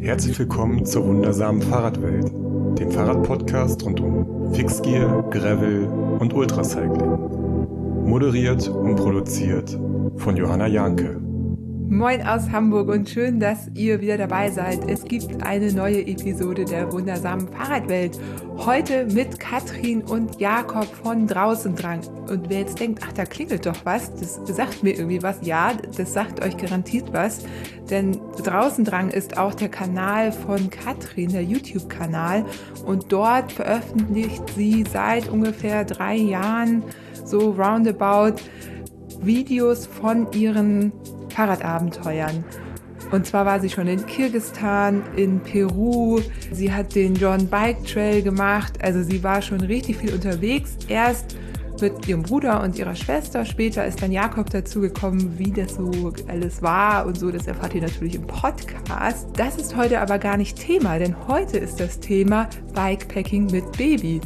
Herzlich willkommen zur wundersamen Fahrradwelt, dem Fahrradpodcast rund um Fixgear, Gravel und Ultracycling. Moderiert und produziert von Johanna Janke. Moin aus Hamburg und schön, dass ihr wieder dabei seid. Es gibt eine neue Episode der wundersamen Fahrradwelt. Heute mit Katrin und Jakob von Draußendrang. Und wer jetzt denkt, ach, da klingelt doch was, das sagt mir irgendwie was. Ja, das sagt euch garantiert was. Denn Draußendrang ist auch der Kanal von Katrin, der YouTube-Kanal. Und dort veröffentlicht sie seit ungefähr drei Jahren so roundabout Videos von ihren Fahrradabenteuern. Und zwar war sie schon in Kirgistan, in Peru, sie hat den John Bike Trail gemacht, also sie war schon richtig viel unterwegs. Erst mit ihrem Bruder und ihrer Schwester. Später ist dann Jakob dazugekommen, wie das so alles war und so. Das erfahrt ihr natürlich im Podcast. Das ist heute aber gar nicht Thema, denn heute ist das Thema Bikepacking mit Baby.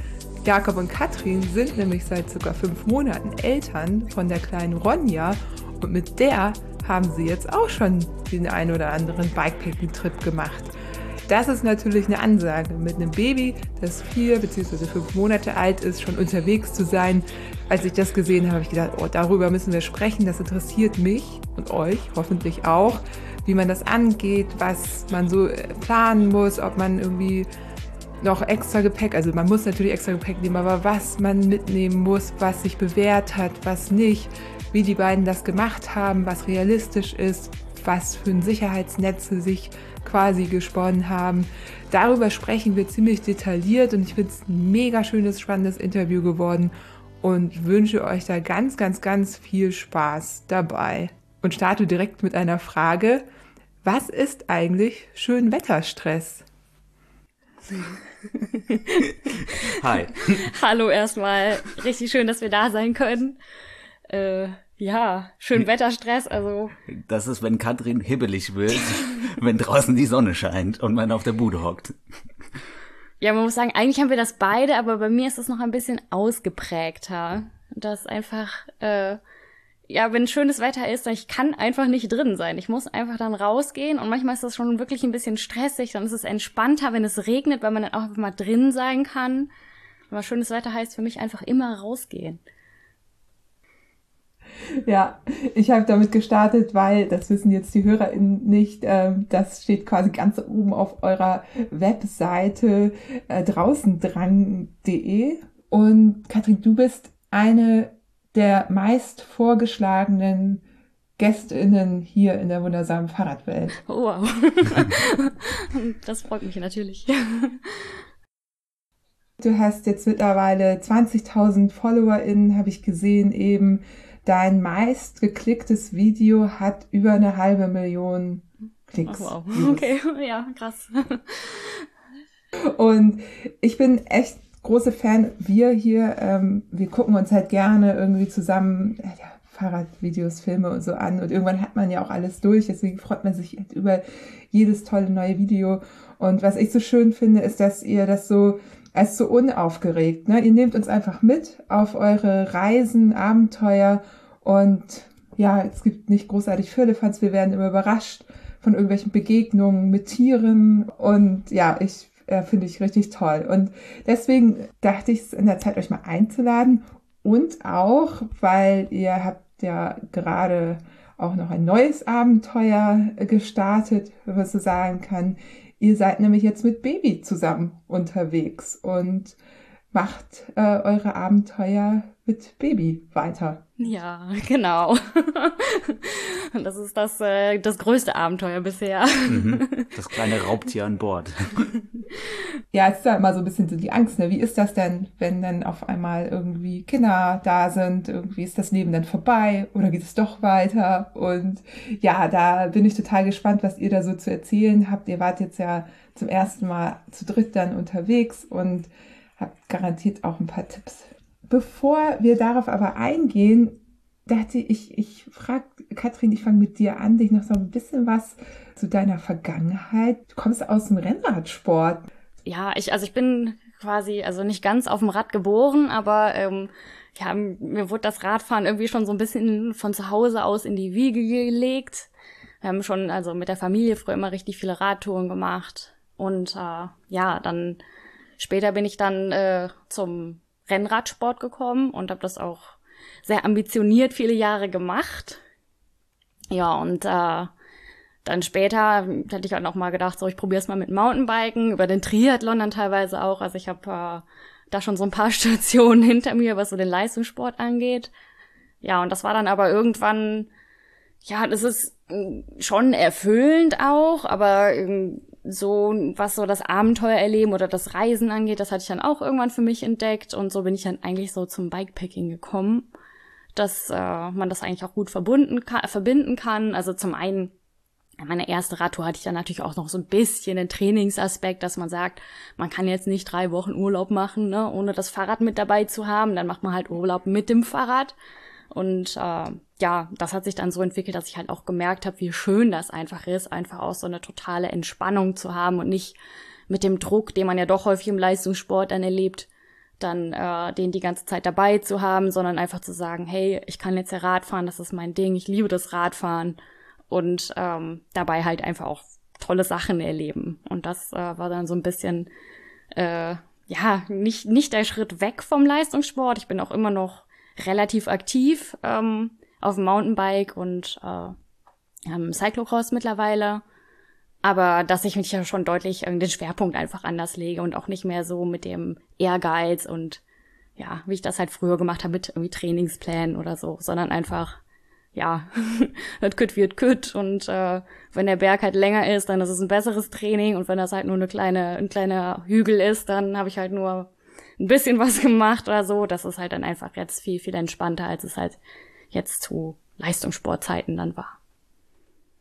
Jakob und Katrin sind nämlich seit circa fünf Monaten Eltern von der kleinen Ronja und mit der haben sie jetzt auch schon den einen oder anderen Bikepacking-Trip gemacht. Das ist natürlich eine Ansage, mit einem Baby, das vier bzw. fünf Monate alt ist, schon unterwegs zu sein. Als ich das gesehen habe, habe ich gedacht, oh, darüber müssen wir sprechen. Das interessiert mich und euch hoffentlich auch, wie man das angeht, was man so äh, planen muss, ob man irgendwie noch extra Gepäck, also man muss natürlich extra Gepäck nehmen, aber was man mitnehmen muss, was sich bewährt hat, was nicht, wie die beiden das gemacht haben, was realistisch ist, was für ein Sicherheitsnetz sie sich quasi gesponnen haben. Darüber sprechen wir ziemlich detailliert und ich finde es ein mega schönes, spannendes Interview geworden und wünsche euch da ganz, ganz, ganz viel Spaß dabei. Und starte direkt mit einer Frage. Was ist eigentlich Schönwetterstress? Hi. Hallo erstmal. Richtig schön, dass wir da sein können. Äh, ja, schön Wetterstress, also. Das ist, wenn Katrin hibbelig wird, wenn draußen die Sonne scheint und man auf der Bude hockt. Ja, man muss sagen, eigentlich haben wir das beide, aber bei mir ist es noch ein bisschen ausgeprägter. Das einfach, äh, ja, wenn schönes Wetter ist, dann ich kann einfach nicht drin sein. Ich muss einfach dann rausgehen und manchmal ist das schon wirklich ein bisschen stressig. Dann ist es entspannter, wenn es regnet, weil man dann auch einfach mal drin sein kann. Aber schönes Wetter heißt für mich einfach immer rausgehen. Ja, ich habe damit gestartet, weil, das wissen jetzt die HörerInnen nicht, äh, das steht quasi ganz oben auf eurer Webseite äh, draußendrang.de. Und Katrin, du bist eine der meist vorgeschlagenen GästInnen hier in der wundersamen Fahrradwelt. Oh, wow. das freut mich natürlich. Du hast jetzt mittlerweile 20.000 FollowerInnen, habe ich gesehen eben. Dein meist geklicktes Video hat über eine halbe Million Klicks. Oh, wow. Okay, ja, krass. Und ich bin echt große Fan. Wir hier, ähm, wir gucken uns halt gerne irgendwie zusammen ja, Fahrradvideos, Filme und so an. Und irgendwann hat man ja auch alles durch. Deswegen freut man sich halt über jedes tolle neue Video. Und was ich so schön finde, ist, dass ihr das so als so unaufgeregt. Ne? Ihr nehmt uns einfach mit auf eure Reisen, Abenteuer und ja, es gibt nicht großartig Firlefanz. Wir werden immer überrascht von irgendwelchen Begegnungen mit Tieren und ja, ich äh, finde ich richtig toll. Und deswegen dachte ich es in der Zeit, euch mal einzuladen und auch, weil ihr habt ja gerade auch noch ein neues Abenteuer gestartet, wenn man so sagen kann. Ihr seid nämlich jetzt mit Baby zusammen unterwegs und macht äh, eure Abenteuer mit Baby weiter. Ja, genau. Und das ist das, äh, das größte Abenteuer bisher. Mhm. Das kleine Raubtier an Bord. Ja, es ist ja immer so ein bisschen so die Angst, ne? Wie ist das denn, wenn dann auf einmal irgendwie Kinder da sind? Irgendwie ist das Leben dann vorbei oder geht es doch weiter? Und ja, da bin ich total gespannt, was ihr da so zu erzählen habt. Ihr wart jetzt ja zum ersten Mal zu dritt dann unterwegs und habt garantiert auch ein paar Tipps Bevor wir darauf aber eingehen, dachte ich, ich frage Katrin, ich fange mit dir an, dich noch so ein bisschen was zu deiner Vergangenheit. Du kommst aus dem Rennradsport. Ja, ich, also ich bin quasi, also nicht ganz auf dem Rad geboren, aber ähm, ja, mir wurde das Radfahren irgendwie schon so ein bisschen von zu Hause aus in die Wiege gelegt. Wir haben schon also mit der Familie früher immer richtig viele Radtouren gemacht. Und äh, ja, dann später bin ich dann äh, zum Rennradsport gekommen und habe das auch sehr ambitioniert viele Jahre gemacht. Ja, und äh, dann später hätte ich halt noch mal gedacht, so ich probiere es mal mit Mountainbiken, über den Triathlon dann teilweise auch. Also ich habe äh, da schon so ein paar Stationen hinter mir, was so den Leistungssport angeht. Ja, und das war dann aber irgendwann, ja, das ist äh, schon erfüllend auch, aber ähm, so, was so das Abenteuer erleben oder das Reisen angeht, das hatte ich dann auch irgendwann für mich entdeckt und so bin ich dann eigentlich so zum Bikepacking gekommen, dass äh, man das eigentlich auch gut verbunden kann, verbinden kann. Also zum einen meine erste Radtour hatte ich dann natürlich auch noch so ein bisschen den Trainingsaspekt, dass man sagt, man kann jetzt nicht drei Wochen Urlaub machen, ne, ohne das Fahrrad mit dabei zu haben. Dann macht man halt Urlaub mit dem Fahrrad. Und äh, ja, das hat sich dann so entwickelt, dass ich halt auch gemerkt habe, wie schön das einfach ist, einfach auch so eine totale Entspannung zu haben und nicht mit dem Druck, den man ja doch häufig im Leistungssport dann erlebt, dann äh, den die ganze Zeit dabei zu haben, sondern einfach zu sagen, hey, ich kann jetzt ja Radfahren, das ist mein Ding, ich liebe das Radfahren und ähm, dabei halt einfach auch tolle Sachen erleben. Und das äh, war dann so ein bisschen, äh, ja, nicht, nicht der Schritt weg vom Leistungssport. Ich bin auch immer noch relativ aktiv ähm, auf dem Mountainbike und äh, ähm, Cyclocross mittlerweile. Aber dass ich mich ja schon deutlich äh, den Schwerpunkt einfach anders lege und auch nicht mehr so mit dem Ehrgeiz und ja, wie ich das halt früher gemacht habe mit irgendwie Trainingsplänen oder so, sondern einfach ja, das kütt wird kütt und äh, wenn der Berg halt länger ist, dann ist es ein besseres Training und wenn das halt nur eine kleine, ein kleiner Hügel ist, dann habe ich halt nur ein bisschen was gemacht oder so. Das ist halt dann einfach jetzt viel, viel entspannter, als es halt jetzt zu Leistungssportzeiten dann war.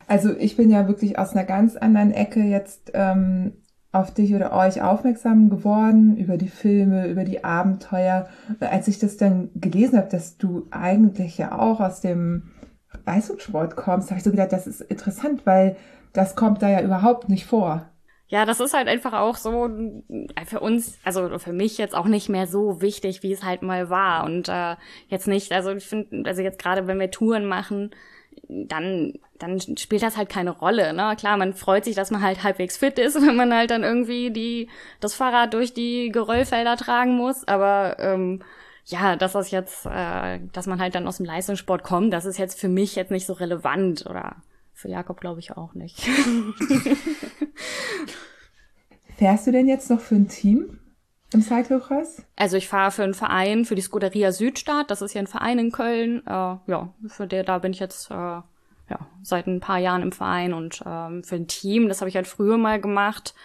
Also ich bin ja wirklich aus einer ganz anderen Ecke jetzt ähm, auf dich oder euch aufmerksam geworden, über die Filme, über die Abenteuer. Als ich das dann gelesen habe, dass du eigentlich ja auch aus dem Leistungssport kommst, habe ich so gedacht, das ist interessant, weil das kommt da ja überhaupt nicht vor. Ja, das ist halt einfach auch so für uns, also für mich jetzt auch nicht mehr so wichtig, wie es halt mal war. Und äh, jetzt nicht, also ich finde, also jetzt gerade wenn wir Touren machen, dann, dann spielt das halt keine Rolle. Ne? Klar, man freut sich, dass man halt halbwegs fit ist, wenn man halt dann irgendwie die, das Fahrrad durch die Geröllfelder tragen muss. Aber ähm, ja, dass das jetzt, äh, dass man halt dann aus dem Leistungssport kommt, das ist jetzt für mich jetzt nicht so relevant oder für Jakob glaube ich auch nicht. Fährst du denn jetzt noch für ein Team im Cyclocross? Also ich fahre für einen Verein, für die Scuderia Südstadt. Das ist ja ein Verein in Köln. Äh, ja, für der da bin ich jetzt äh, ja seit ein paar Jahren im Verein und ähm, für ein Team. Das habe ich halt früher mal gemacht.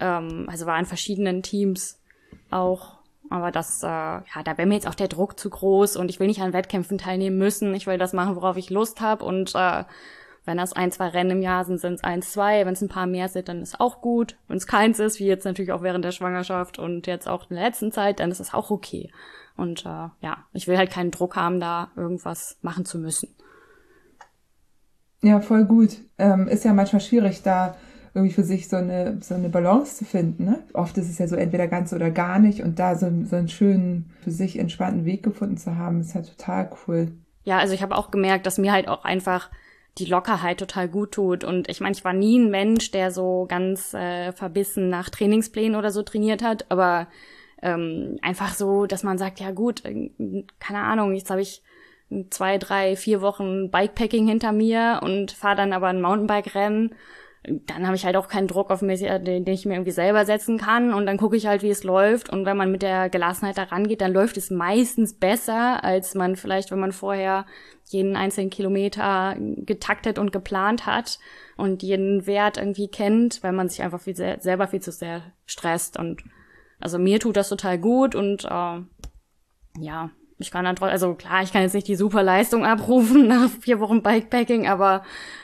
Ähm, also war in verschiedenen Teams auch aber das, äh, ja, da wäre mir jetzt auch der Druck zu groß und ich will nicht an Wettkämpfen teilnehmen müssen. Ich will das machen, worauf ich Lust habe. Und äh, wenn das ein, zwei Rennen im Jahr sind, sind es eins, zwei. Wenn es ein paar mehr sind, dann ist auch gut. Wenn es keins ist, wie jetzt natürlich auch während der Schwangerschaft und jetzt auch in der letzten Zeit, dann ist es auch okay. Und äh, ja, ich will halt keinen Druck haben, da irgendwas machen zu müssen. Ja, voll gut. Ähm, ist ja manchmal schwierig, da irgendwie für sich so eine, so eine Balance zu finden. Ne? Oft ist es ja so entweder ganz oder gar nicht und da so, so einen schönen, für sich entspannten Weg gefunden zu haben, ist ja total cool. Ja, also ich habe auch gemerkt, dass mir halt auch einfach die Lockerheit total gut tut. Und ich meine, ich war nie ein Mensch, der so ganz äh, verbissen nach Trainingsplänen oder so trainiert hat, aber ähm, einfach so, dass man sagt, ja gut, äh, keine Ahnung, jetzt habe ich zwei, drei, vier Wochen Bikepacking hinter mir und fahre dann aber ein Mountainbike-Rennen dann habe ich halt auch keinen Druck auf mich, äh, den, den ich mir irgendwie selber setzen kann. Und dann gucke ich halt, wie es läuft. Und wenn man mit der Gelassenheit da rangeht, dann läuft es meistens besser, als man vielleicht, wenn man vorher jeden einzelnen Kilometer getaktet und geplant hat und jeden Wert irgendwie kennt, weil man sich einfach viel, selber viel zu sehr stresst. Und also mir tut das total gut und äh, ja, ich kann dann trotzdem, also klar, ich kann jetzt nicht die super Leistung abrufen nach vier Wochen Bikepacking, aber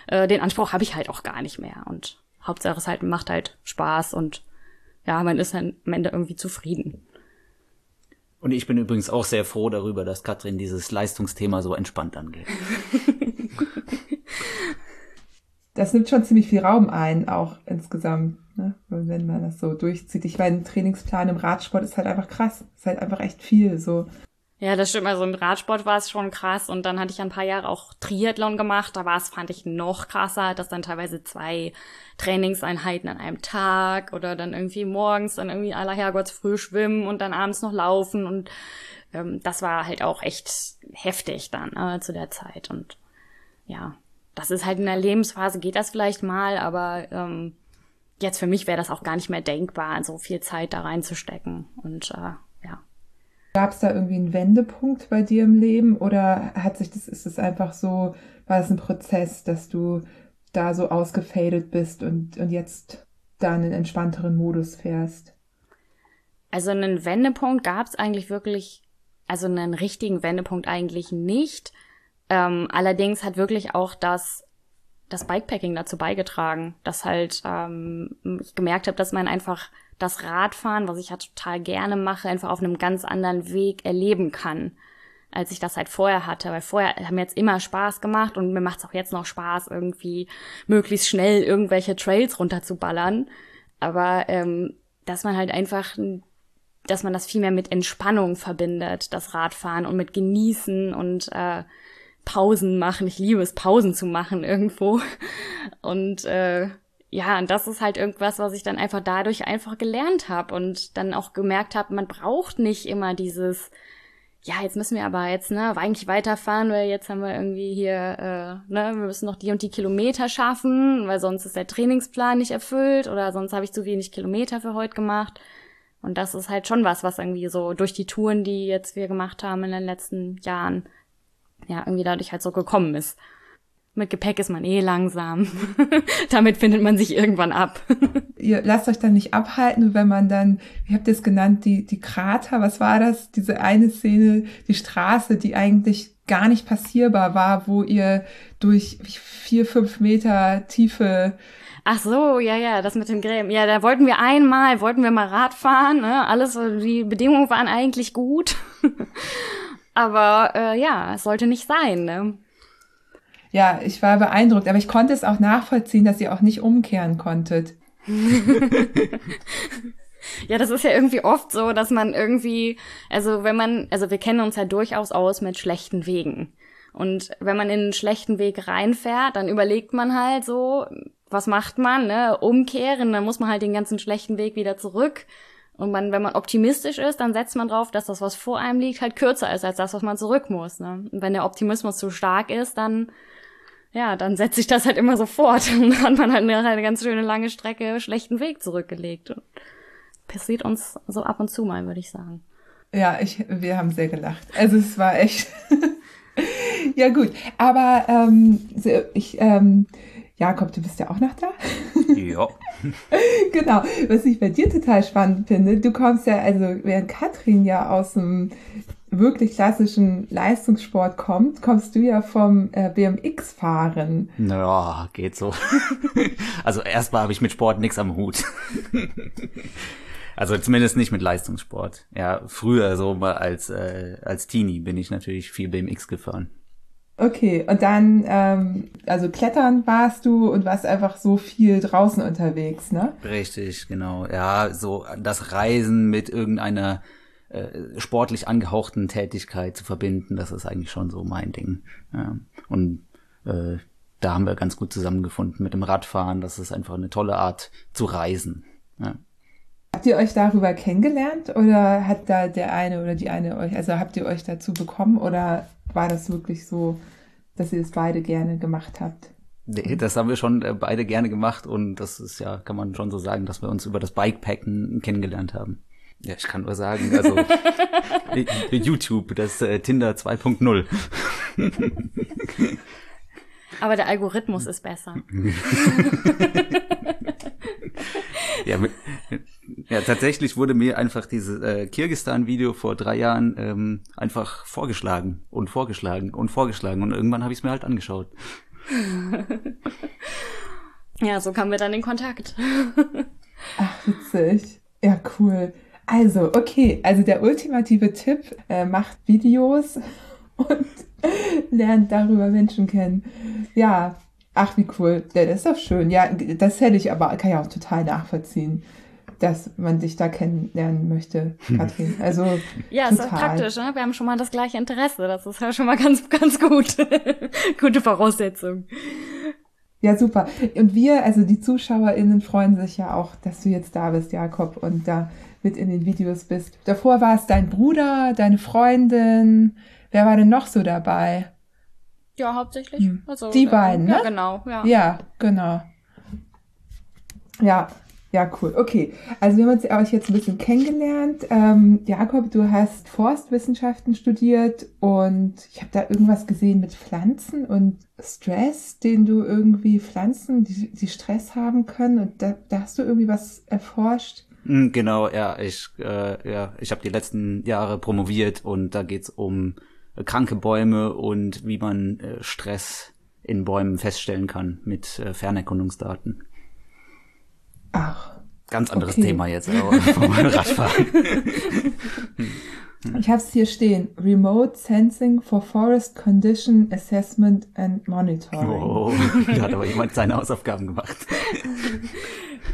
äh, den Anspruch habe ich halt auch gar nicht mehr. Und Hauptsache es halt macht halt Spaß und ja, man ist dann am Ende irgendwie zufrieden. Und ich bin übrigens auch sehr froh darüber, dass Katrin dieses Leistungsthema so entspannt angeht. das nimmt schon ziemlich viel Raum ein, auch insgesamt, ne? wenn man das so durchzieht. Ich meine, ein Trainingsplan im Radsport ist halt einfach krass. Ist halt einfach echt viel. So Ja, das stimmt. Also im Radsport war es schon krass. Und dann hatte ich ein paar Jahre auch Triathlon gemacht. Da war es, fand ich, noch krasser, dass dann teilweise zwei Trainingseinheiten an einem Tag oder dann irgendwie morgens dann irgendwie aller Herrgotts früh schwimmen und dann abends noch laufen. Und ähm, das war halt auch echt heftig dann äh, zu der Zeit. Und ja, das ist halt in der Lebensphase, geht das vielleicht mal, aber ähm, jetzt für mich wäre das auch gar nicht mehr denkbar, so viel Zeit da reinzustecken. Und äh. Gab es da irgendwie einen Wendepunkt bei dir im Leben oder hat sich das, ist es einfach so, war es ein Prozess, dass du da so ausgefadet bist und, und jetzt da einen entspannteren Modus fährst? Also einen Wendepunkt gab es eigentlich wirklich, also einen richtigen Wendepunkt eigentlich nicht. Ähm, allerdings hat wirklich auch das das Bikepacking dazu beigetragen, dass halt ähm, ich gemerkt habe, dass man einfach das Radfahren, was ich ja total gerne mache, einfach auf einem ganz anderen Weg erleben kann, als ich das halt vorher hatte. Weil vorher haben mir jetzt immer Spaß gemacht und mir macht es auch jetzt noch Spaß, irgendwie möglichst schnell irgendwelche Trails runterzuballern. Aber ähm, dass man halt einfach, dass man das viel mehr mit Entspannung verbindet, das Radfahren und mit Genießen und äh, Pausen machen. Ich liebe es, Pausen zu machen irgendwo. Und äh, ja, und das ist halt irgendwas, was ich dann einfach dadurch einfach gelernt habe und dann auch gemerkt habe, man braucht nicht immer dieses, ja, jetzt müssen wir aber jetzt, ne, eigentlich weiterfahren, weil jetzt haben wir irgendwie hier, äh, ne, wir müssen noch die und die Kilometer schaffen, weil sonst ist der Trainingsplan nicht erfüllt oder sonst habe ich zu wenig Kilometer für heute gemacht. Und das ist halt schon was, was irgendwie so durch die Touren, die jetzt wir gemacht haben in den letzten Jahren, ja, irgendwie dadurch halt so gekommen ist. Mit Gepäck ist man eh langsam. Damit findet man sich irgendwann ab. Ihr lasst euch dann nicht abhalten, wenn man dann, wie habt ihr es genannt, die, die Krater, was war das? Diese eine Szene, die Straße, die eigentlich gar nicht passierbar war, wo ihr durch vier, fünf Meter tiefe Ach so, ja, ja, das mit den Gräben. Ja, da wollten wir einmal, wollten wir mal Rad fahren, ne? Alles, die Bedingungen waren eigentlich gut. Aber äh, ja, es sollte nicht sein. Ne? Ja, ich war beeindruckt, aber ich konnte es auch nachvollziehen, dass ihr auch nicht umkehren konntet. ja, das ist ja irgendwie oft so, dass man irgendwie, also wenn man, also wir kennen uns ja durchaus aus mit schlechten Wegen. Und wenn man in einen schlechten Weg reinfährt, dann überlegt man halt so, was macht man, ne? Umkehren, dann muss man halt den ganzen schlechten Weg wieder zurück. Und man, wenn man optimistisch ist, dann setzt man drauf, dass das, was vor einem liegt, halt kürzer ist als das, was man zurück muss. Ne? Und wenn der Optimismus zu stark ist, dann ja, dann setzt sich das halt immer so fort. Und dann hat man halt eine, eine ganz schöne lange Strecke schlechten Weg zurückgelegt. Und passiert uns so ab und zu mal, würde ich sagen. Ja, ich, wir haben sehr gelacht. Also es war echt. ja gut, aber ähm, ich ähm, Jakob, du bist ja auch noch da? Ja. genau. Was ich bei dir total spannend finde, du kommst ja, also während Katrin ja aus dem wirklich klassischen Leistungssport kommt, kommst du ja vom äh, BMX-Fahren. Naja, geht so. also erstmal habe ich mit Sport nichts am Hut. also zumindest nicht mit Leistungssport. Ja, früher so mal als, äh, als Teenie bin ich natürlich viel BMX gefahren. Okay, und dann, ähm, also klettern warst du und warst einfach so viel draußen unterwegs, ne? Richtig, genau. Ja, so das Reisen mit irgendeiner äh, sportlich angehauchten Tätigkeit zu verbinden, das ist eigentlich schon so mein Ding. Ja. Und äh, da haben wir ganz gut zusammengefunden mit dem Radfahren. Das ist einfach eine tolle Art zu reisen. Ja. Habt ihr euch darüber kennengelernt oder hat da der eine oder die eine euch, also habt ihr euch dazu bekommen oder war das wirklich so, dass ihr es beide gerne gemacht habt? Nee, das haben wir schon äh, beide gerne gemacht und das ist ja, kann man schon so sagen, dass wir uns über das Bikepacken kennengelernt haben. Ja, ich kann nur sagen, also YouTube, das äh, Tinder 2.0. Aber der Algorithmus ist besser. ja, ja, tatsächlich wurde mir einfach dieses äh, Kirgistan-Video vor drei Jahren ähm, einfach vorgeschlagen und vorgeschlagen und vorgeschlagen und irgendwann habe ich es mir halt angeschaut. ja, so kamen wir dann in Kontakt. Ach, witzig. Ja, cool. Also, okay, also der ultimative Tipp, äh, macht Videos und lernt darüber Menschen kennen. Ja, ach, wie cool. Ja, das ist doch schön. Ja, das hätte ich aber, kann ich auch total nachvollziehen dass man sich da kennenlernen möchte, Katrin. Also ja, total. ist praktisch. Ne? Wir haben schon mal das gleiche Interesse. Das ist ja schon mal ganz, ganz gut. Gute Voraussetzung. Ja, super. Und wir, also die ZuschauerInnen freuen sich ja auch, dass du jetzt da bist, Jakob, und da mit in den Videos bist. Davor war es dein Bruder, deine Freundin. Wer war denn noch so dabei? Ja, hauptsächlich. Hm. Also, die beiden, ne? Ja, genau. Ja, ja genau. Ja, ja, cool. Okay, also wir haben uns euch jetzt ein bisschen kennengelernt. Ähm, Jakob, du hast Forstwissenschaften studiert und ich habe da irgendwas gesehen mit Pflanzen und Stress, den du irgendwie Pflanzen, die, die Stress haben können. Und da, da hast du irgendwie was erforscht. Hm, genau, ja, ich, äh, ja, ich habe die letzten Jahre promoviert und da geht's um kranke Bäume und wie man äh, Stress in Bäumen feststellen kann mit äh, Fernerkundungsdaten. Ach. Ganz anderes okay. Thema jetzt, aber Radfahren. Ich habe es hier stehen. Remote Sensing for Forest Condition Assessment and Monitoring. Oh, da hat aber jemand seine Hausaufgaben gemacht.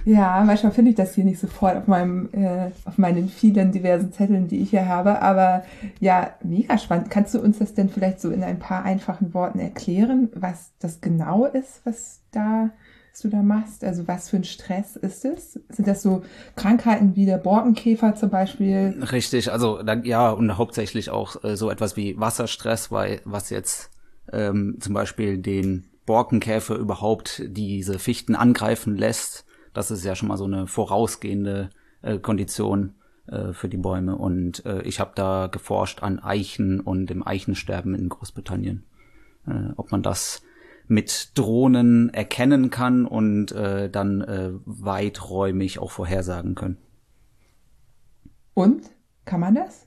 Ja, manchmal finde ich das hier nicht sofort auf meinem, äh, auf meinen vielen diversen Zetteln, die ich hier habe. Aber ja, mega spannend. Kannst du uns das denn vielleicht so in ein paar einfachen Worten erklären, was das genau ist, was da was du da machst? Also was für ein Stress ist es? Sind das so Krankheiten wie der Borkenkäfer zum Beispiel? Richtig, also ja, und hauptsächlich auch äh, so etwas wie Wasserstress, weil was jetzt ähm, zum Beispiel den Borkenkäfer überhaupt diese Fichten angreifen lässt, das ist ja schon mal so eine vorausgehende äh, Kondition äh, für die Bäume. Und äh, ich habe da geforscht an Eichen und dem Eichensterben in Großbritannien. Äh, ob man das mit Drohnen erkennen kann und äh, dann äh, weiträumig auch vorhersagen können. Und? Kann man das?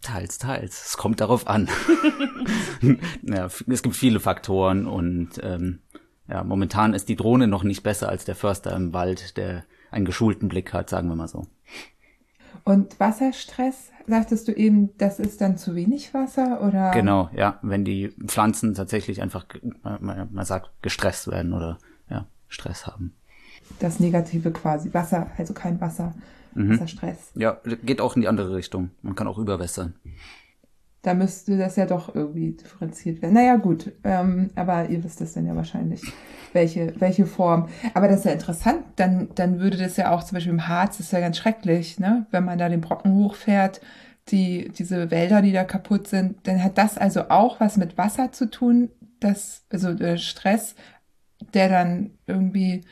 Teils, teils. Es kommt darauf an. ja, es gibt viele Faktoren und ähm, ja, momentan ist die Drohne noch nicht besser als der Förster im Wald, der einen geschulten Blick hat, sagen wir mal so. Und Wasserstress sagtest du eben, das ist dann zu wenig Wasser oder? Genau, ja, wenn die Pflanzen tatsächlich einfach, man, man sagt, gestresst werden oder ja, Stress haben. Das Negative quasi, Wasser, also kein Wasser, mhm. Wasserstress. Ja, geht auch in die andere Richtung. Man kann auch überwässern. Da müsste das ja doch irgendwie differenziert werden. Naja, gut, ähm, aber ihr wisst es dann ja wahrscheinlich, welche, welche Form. Aber das ist ja interessant, dann, dann würde das ja auch zum Beispiel im Harz, das ist ja ganz schrecklich, ne? wenn man da den Brocken hochfährt, die, diese Wälder, die da kaputt sind, dann hat das also auch was mit Wasser zu tun, das, also der Stress, der dann irgendwie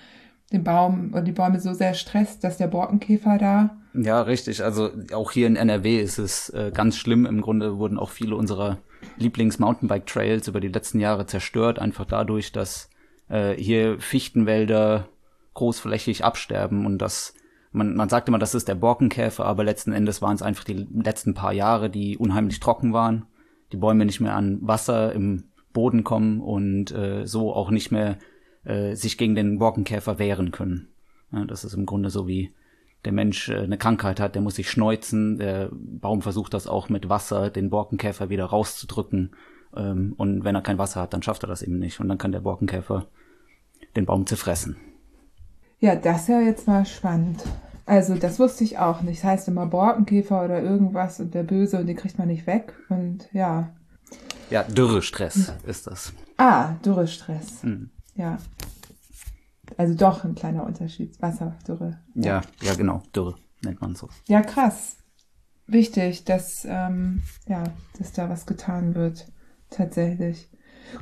den Baum oder die Bäume so sehr stresst, dass der Borkenkäfer da ja, richtig. Also auch hier in NRW ist es äh, ganz schlimm. Im Grunde wurden auch viele unserer Lieblings-Mountainbike-Trails über die letzten Jahre zerstört, einfach dadurch, dass äh, hier Fichtenwälder großflächig absterben und das man, man sagt immer, das ist der Borkenkäfer, aber letzten Endes waren es einfach die letzten paar Jahre, die unheimlich trocken waren, die Bäume nicht mehr an Wasser im Boden kommen und äh, so auch nicht mehr äh, sich gegen den Borkenkäfer wehren können. Ja, das ist im Grunde so wie der Mensch äh, eine Krankheit hat, der muss sich schneuzen, der Baum versucht das auch mit Wasser, den Borkenkäfer wieder rauszudrücken. Ähm, und wenn er kein Wasser hat, dann schafft er das eben nicht. Und dann kann der Borkenkäfer den Baum zerfressen. Ja, das ist ja jetzt mal spannend. Also das wusste ich auch nicht. Das heißt immer Borkenkäfer oder irgendwas und der Böse und den kriegt man nicht weg. Und ja. Ja, Dürrestress ist das. Ah, Dürrestress. Mhm. Ja. Also doch ein kleiner Unterschied. Wasserdürre. Ja, ja, genau. Dürre nennt man so. Ja, krass. Wichtig, dass, ähm, ja, dass da was getan wird. Tatsächlich.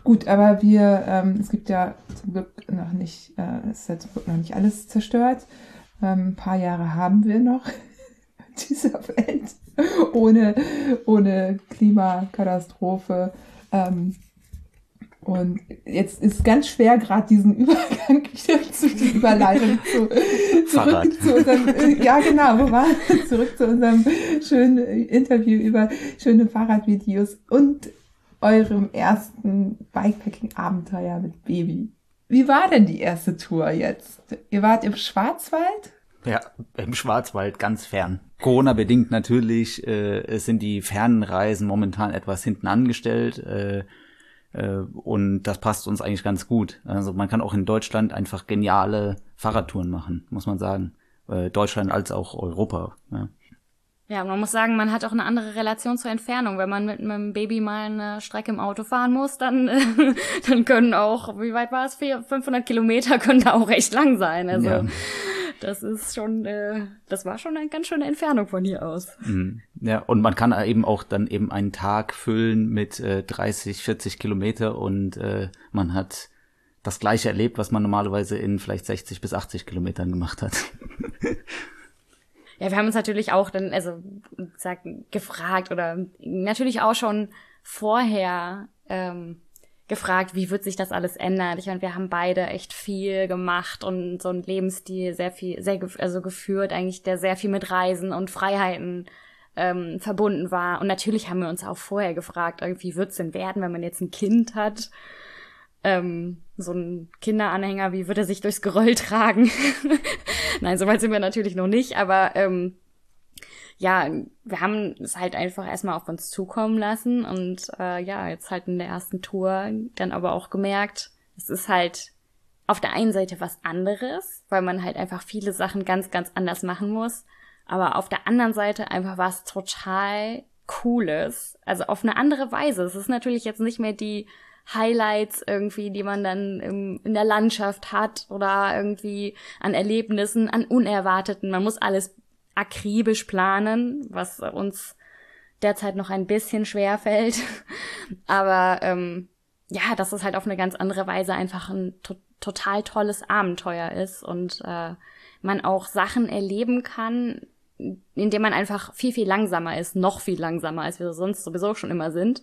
Gut, aber wir, ähm, es gibt ja zum Glück noch nicht, äh, es ist ja zum Glück noch nicht alles zerstört. Ähm, ein paar Jahre haben wir noch dieser Welt ohne, ohne Klimakatastrophe. Ähm, und jetzt ist ganz schwer, gerade diesen Übergang zu die Überleitung zu, zurück zu unserem, äh, ja genau, wo war zurück zu unserem schönen Interview über schöne Fahrradvideos und eurem ersten Bikepacking-Abenteuer mit Baby. Wie war denn die erste Tour jetzt? Ihr wart im Schwarzwald? Ja, im Schwarzwald, ganz fern. Corona-bedingt natürlich äh, sind die fernen Reisen momentan etwas hinten angestellt. Äh, und das passt uns eigentlich ganz gut. Also man kann auch in Deutschland einfach geniale Fahrradtouren machen, muss man sagen. äh, Deutschland als auch Europa. Ja. Ja, man muss sagen, man hat auch eine andere Relation zur Entfernung. Wenn man mit einem Baby mal eine Strecke im Auto fahren muss, dann, dann können auch, wie weit war es? 400, 500 Kilometer können da auch recht lang sein. Also ja. das ist schon, äh, das war schon eine ganz schöne Entfernung von hier aus. Mhm. Ja, und man kann eben auch dann eben einen Tag füllen mit äh, 30, 40 Kilometer und äh, man hat das gleiche erlebt, was man normalerweise in vielleicht 60 bis 80 Kilometern gemacht hat. Ja, wir haben uns natürlich auch dann, also sag, gefragt oder natürlich auch schon vorher ähm, gefragt, wie wird sich das alles ändern. Ich meine, wir haben beide echt viel gemacht und so ein Lebensstil sehr viel, sehr also geführt, eigentlich der sehr viel mit Reisen und Freiheiten ähm, verbunden war. Und natürlich haben wir uns auch vorher gefragt, irgendwie wird's denn werden, wenn man jetzt ein Kind hat? ähm, so ein Kinderanhänger, wie würde er sich durchs Geröll tragen? Nein, soweit sind wir natürlich noch nicht, aber ähm, ja, wir haben es halt einfach erstmal auf uns zukommen lassen und äh, ja, jetzt halt in der ersten Tour dann aber auch gemerkt, es ist halt auf der einen Seite was anderes, weil man halt einfach viele Sachen ganz, ganz anders machen muss, aber auf der anderen Seite einfach was total Cooles, also auf eine andere Weise. Es ist natürlich jetzt nicht mehr die Highlights irgendwie, die man dann im, in der Landschaft hat oder irgendwie an Erlebnissen, an Unerwarteten. Man muss alles akribisch planen, was uns derzeit noch ein bisschen schwer fällt. Aber ähm, ja, dass es halt auf eine ganz andere Weise einfach ein to total tolles Abenteuer ist und äh, man auch Sachen erleben kann, indem man einfach viel, viel langsamer ist, noch viel langsamer, als wir sonst sowieso schon immer sind.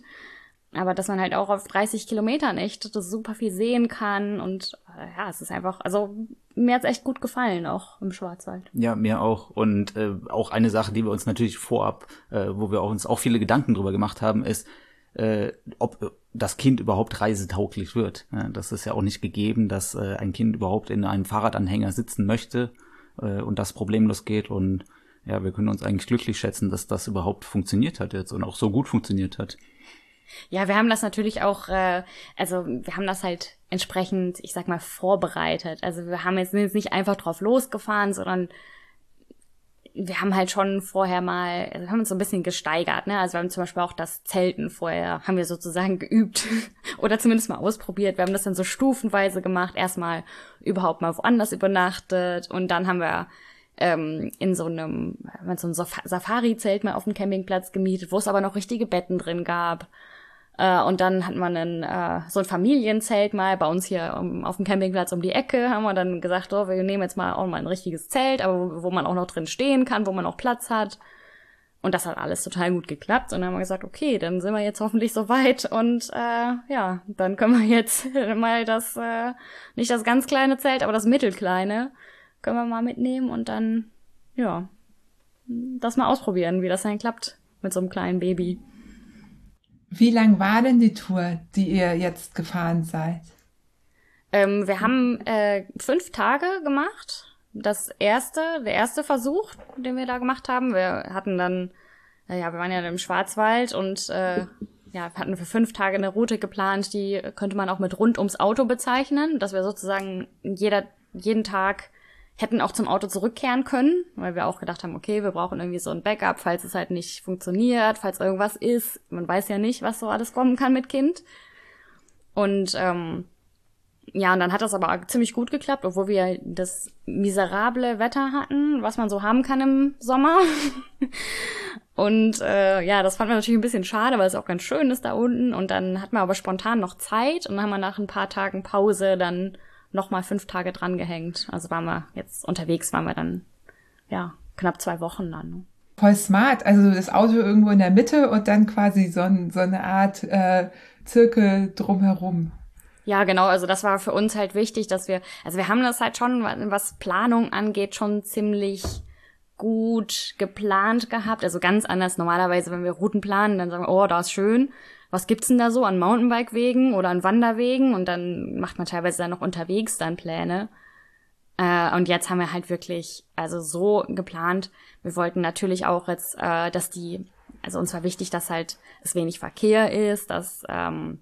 Aber dass man halt auch auf 30 Kilometern echt das super viel sehen kann und äh, ja, es ist einfach, also mir hat's echt gut gefallen, auch im Schwarzwald. Ja, mir auch. Und äh, auch eine Sache, die wir uns natürlich vorab, äh, wo wir uns auch viele Gedanken drüber gemacht haben, ist, äh, ob das Kind überhaupt reisetauglich wird. Ja, das ist ja auch nicht gegeben, dass äh, ein Kind überhaupt in einem Fahrradanhänger sitzen möchte äh, und das problemlos geht. Und ja, wir können uns eigentlich glücklich schätzen, dass das überhaupt funktioniert hat jetzt und auch so gut funktioniert hat. Ja, wir haben das natürlich auch, äh, also wir haben das halt entsprechend, ich sag mal, vorbereitet. Also wir haben jetzt, jetzt nicht einfach drauf losgefahren, sondern wir haben halt schon vorher mal, also wir haben uns so ein bisschen gesteigert, ne? Also wir haben zum Beispiel auch das Zelten vorher, haben wir sozusagen geübt oder zumindest mal ausprobiert. Wir haben das dann so stufenweise gemacht. Erstmal überhaupt mal woanders übernachtet und dann haben wir ähm, in so einem, so ein Safari-Zelt mal auf dem Campingplatz gemietet, wo es aber noch richtige Betten drin gab. Äh, und dann hat man ein, äh, so ein Familienzelt mal bei uns hier um, auf dem Campingplatz um die Ecke, haben wir dann gesagt, oh, wir nehmen jetzt mal auch mal ein richtiges Zelt, aber wo, wo man auch noch drin stehen kann, wo man auch Platz hat. Und das hat alles total gut geklappt. Und dann haben wir gesagt, okay, dann sind wir jetzt hoffentlich so weit. Und äh, ja, dann können wir jetzt mal das, äh, nicht das ganz kleine Zelt, aber das mittelkleine, können wir mal mitnehmen und dann, ja, das mal ausprobieren, wie das dann klappt mit so einem kleinen Baby. Wie lang war denn die Tour, die ihr jetzt gefahren seid? Ähm, wir haben äh, fünf Tage gemacht. Das erste, der erste Versuch, den wir da gemacht haben. Wir hatten dann, ja, wir waren ja im Schwarzwald und äh, ja, hatten für fünf Tage eine Route geplant, die könnte man auch mit rund ums Auto bezeichnen, dass wir sozusagen jeder, jeden Tag hätten auch zum Auto zurückkehren können, weil wir auch gedacht haben, okay, wir brauchen irgendwie so ein Backup, falls es halt nicht funktioniert, falls irgendwas ist. Man weiß ja nicht, was so alles kommen kann mit Kind. Und ähm, ja, und dann hat das aber ziemlich gut geklappt, obwohl wir das miserable Wetter hatten, was man so haben kann im Sommer. und äh, ja, das fand man natürlich ein bisschen schade, weil es auch ganz schön ist da unten. Und dann hatten wir aber spontan noch Zeit und dann haben wir nach ein paar Tagen Pause dann nochmal fünf Tage dran gehängt. Also waren wir jetzt unterwegs, waren wir dann, ja, knapp zwei Wochen dann. Ne? Voll smart. Also das Auto irgendwo in der Mitte und dann quasi so, ein, so eine Art äh, Zirkel drumherum. Ja, genau. Also das war für uns halt wichtig, dass wir, also wir haben das halt schon, was Planung angeht, schon ziemlich gut geplant gehabt. Also ganz anders. Normalerweise, wenn wir Routen planen, dann sagen wir, oh, da ist schön was gibt's denn da so an Mountainbike-Wegen oder an Wanderwegen und dann macht man teilweise dann noch unterwegs dann Pläne. Äh, und jetzt haben wir halt wirklich, also so geplant. Wir wollten natürlich auch jetzt, äh, dass die, also uns war wichtig, dass halt es wenig Verkehr ist, dass ähm,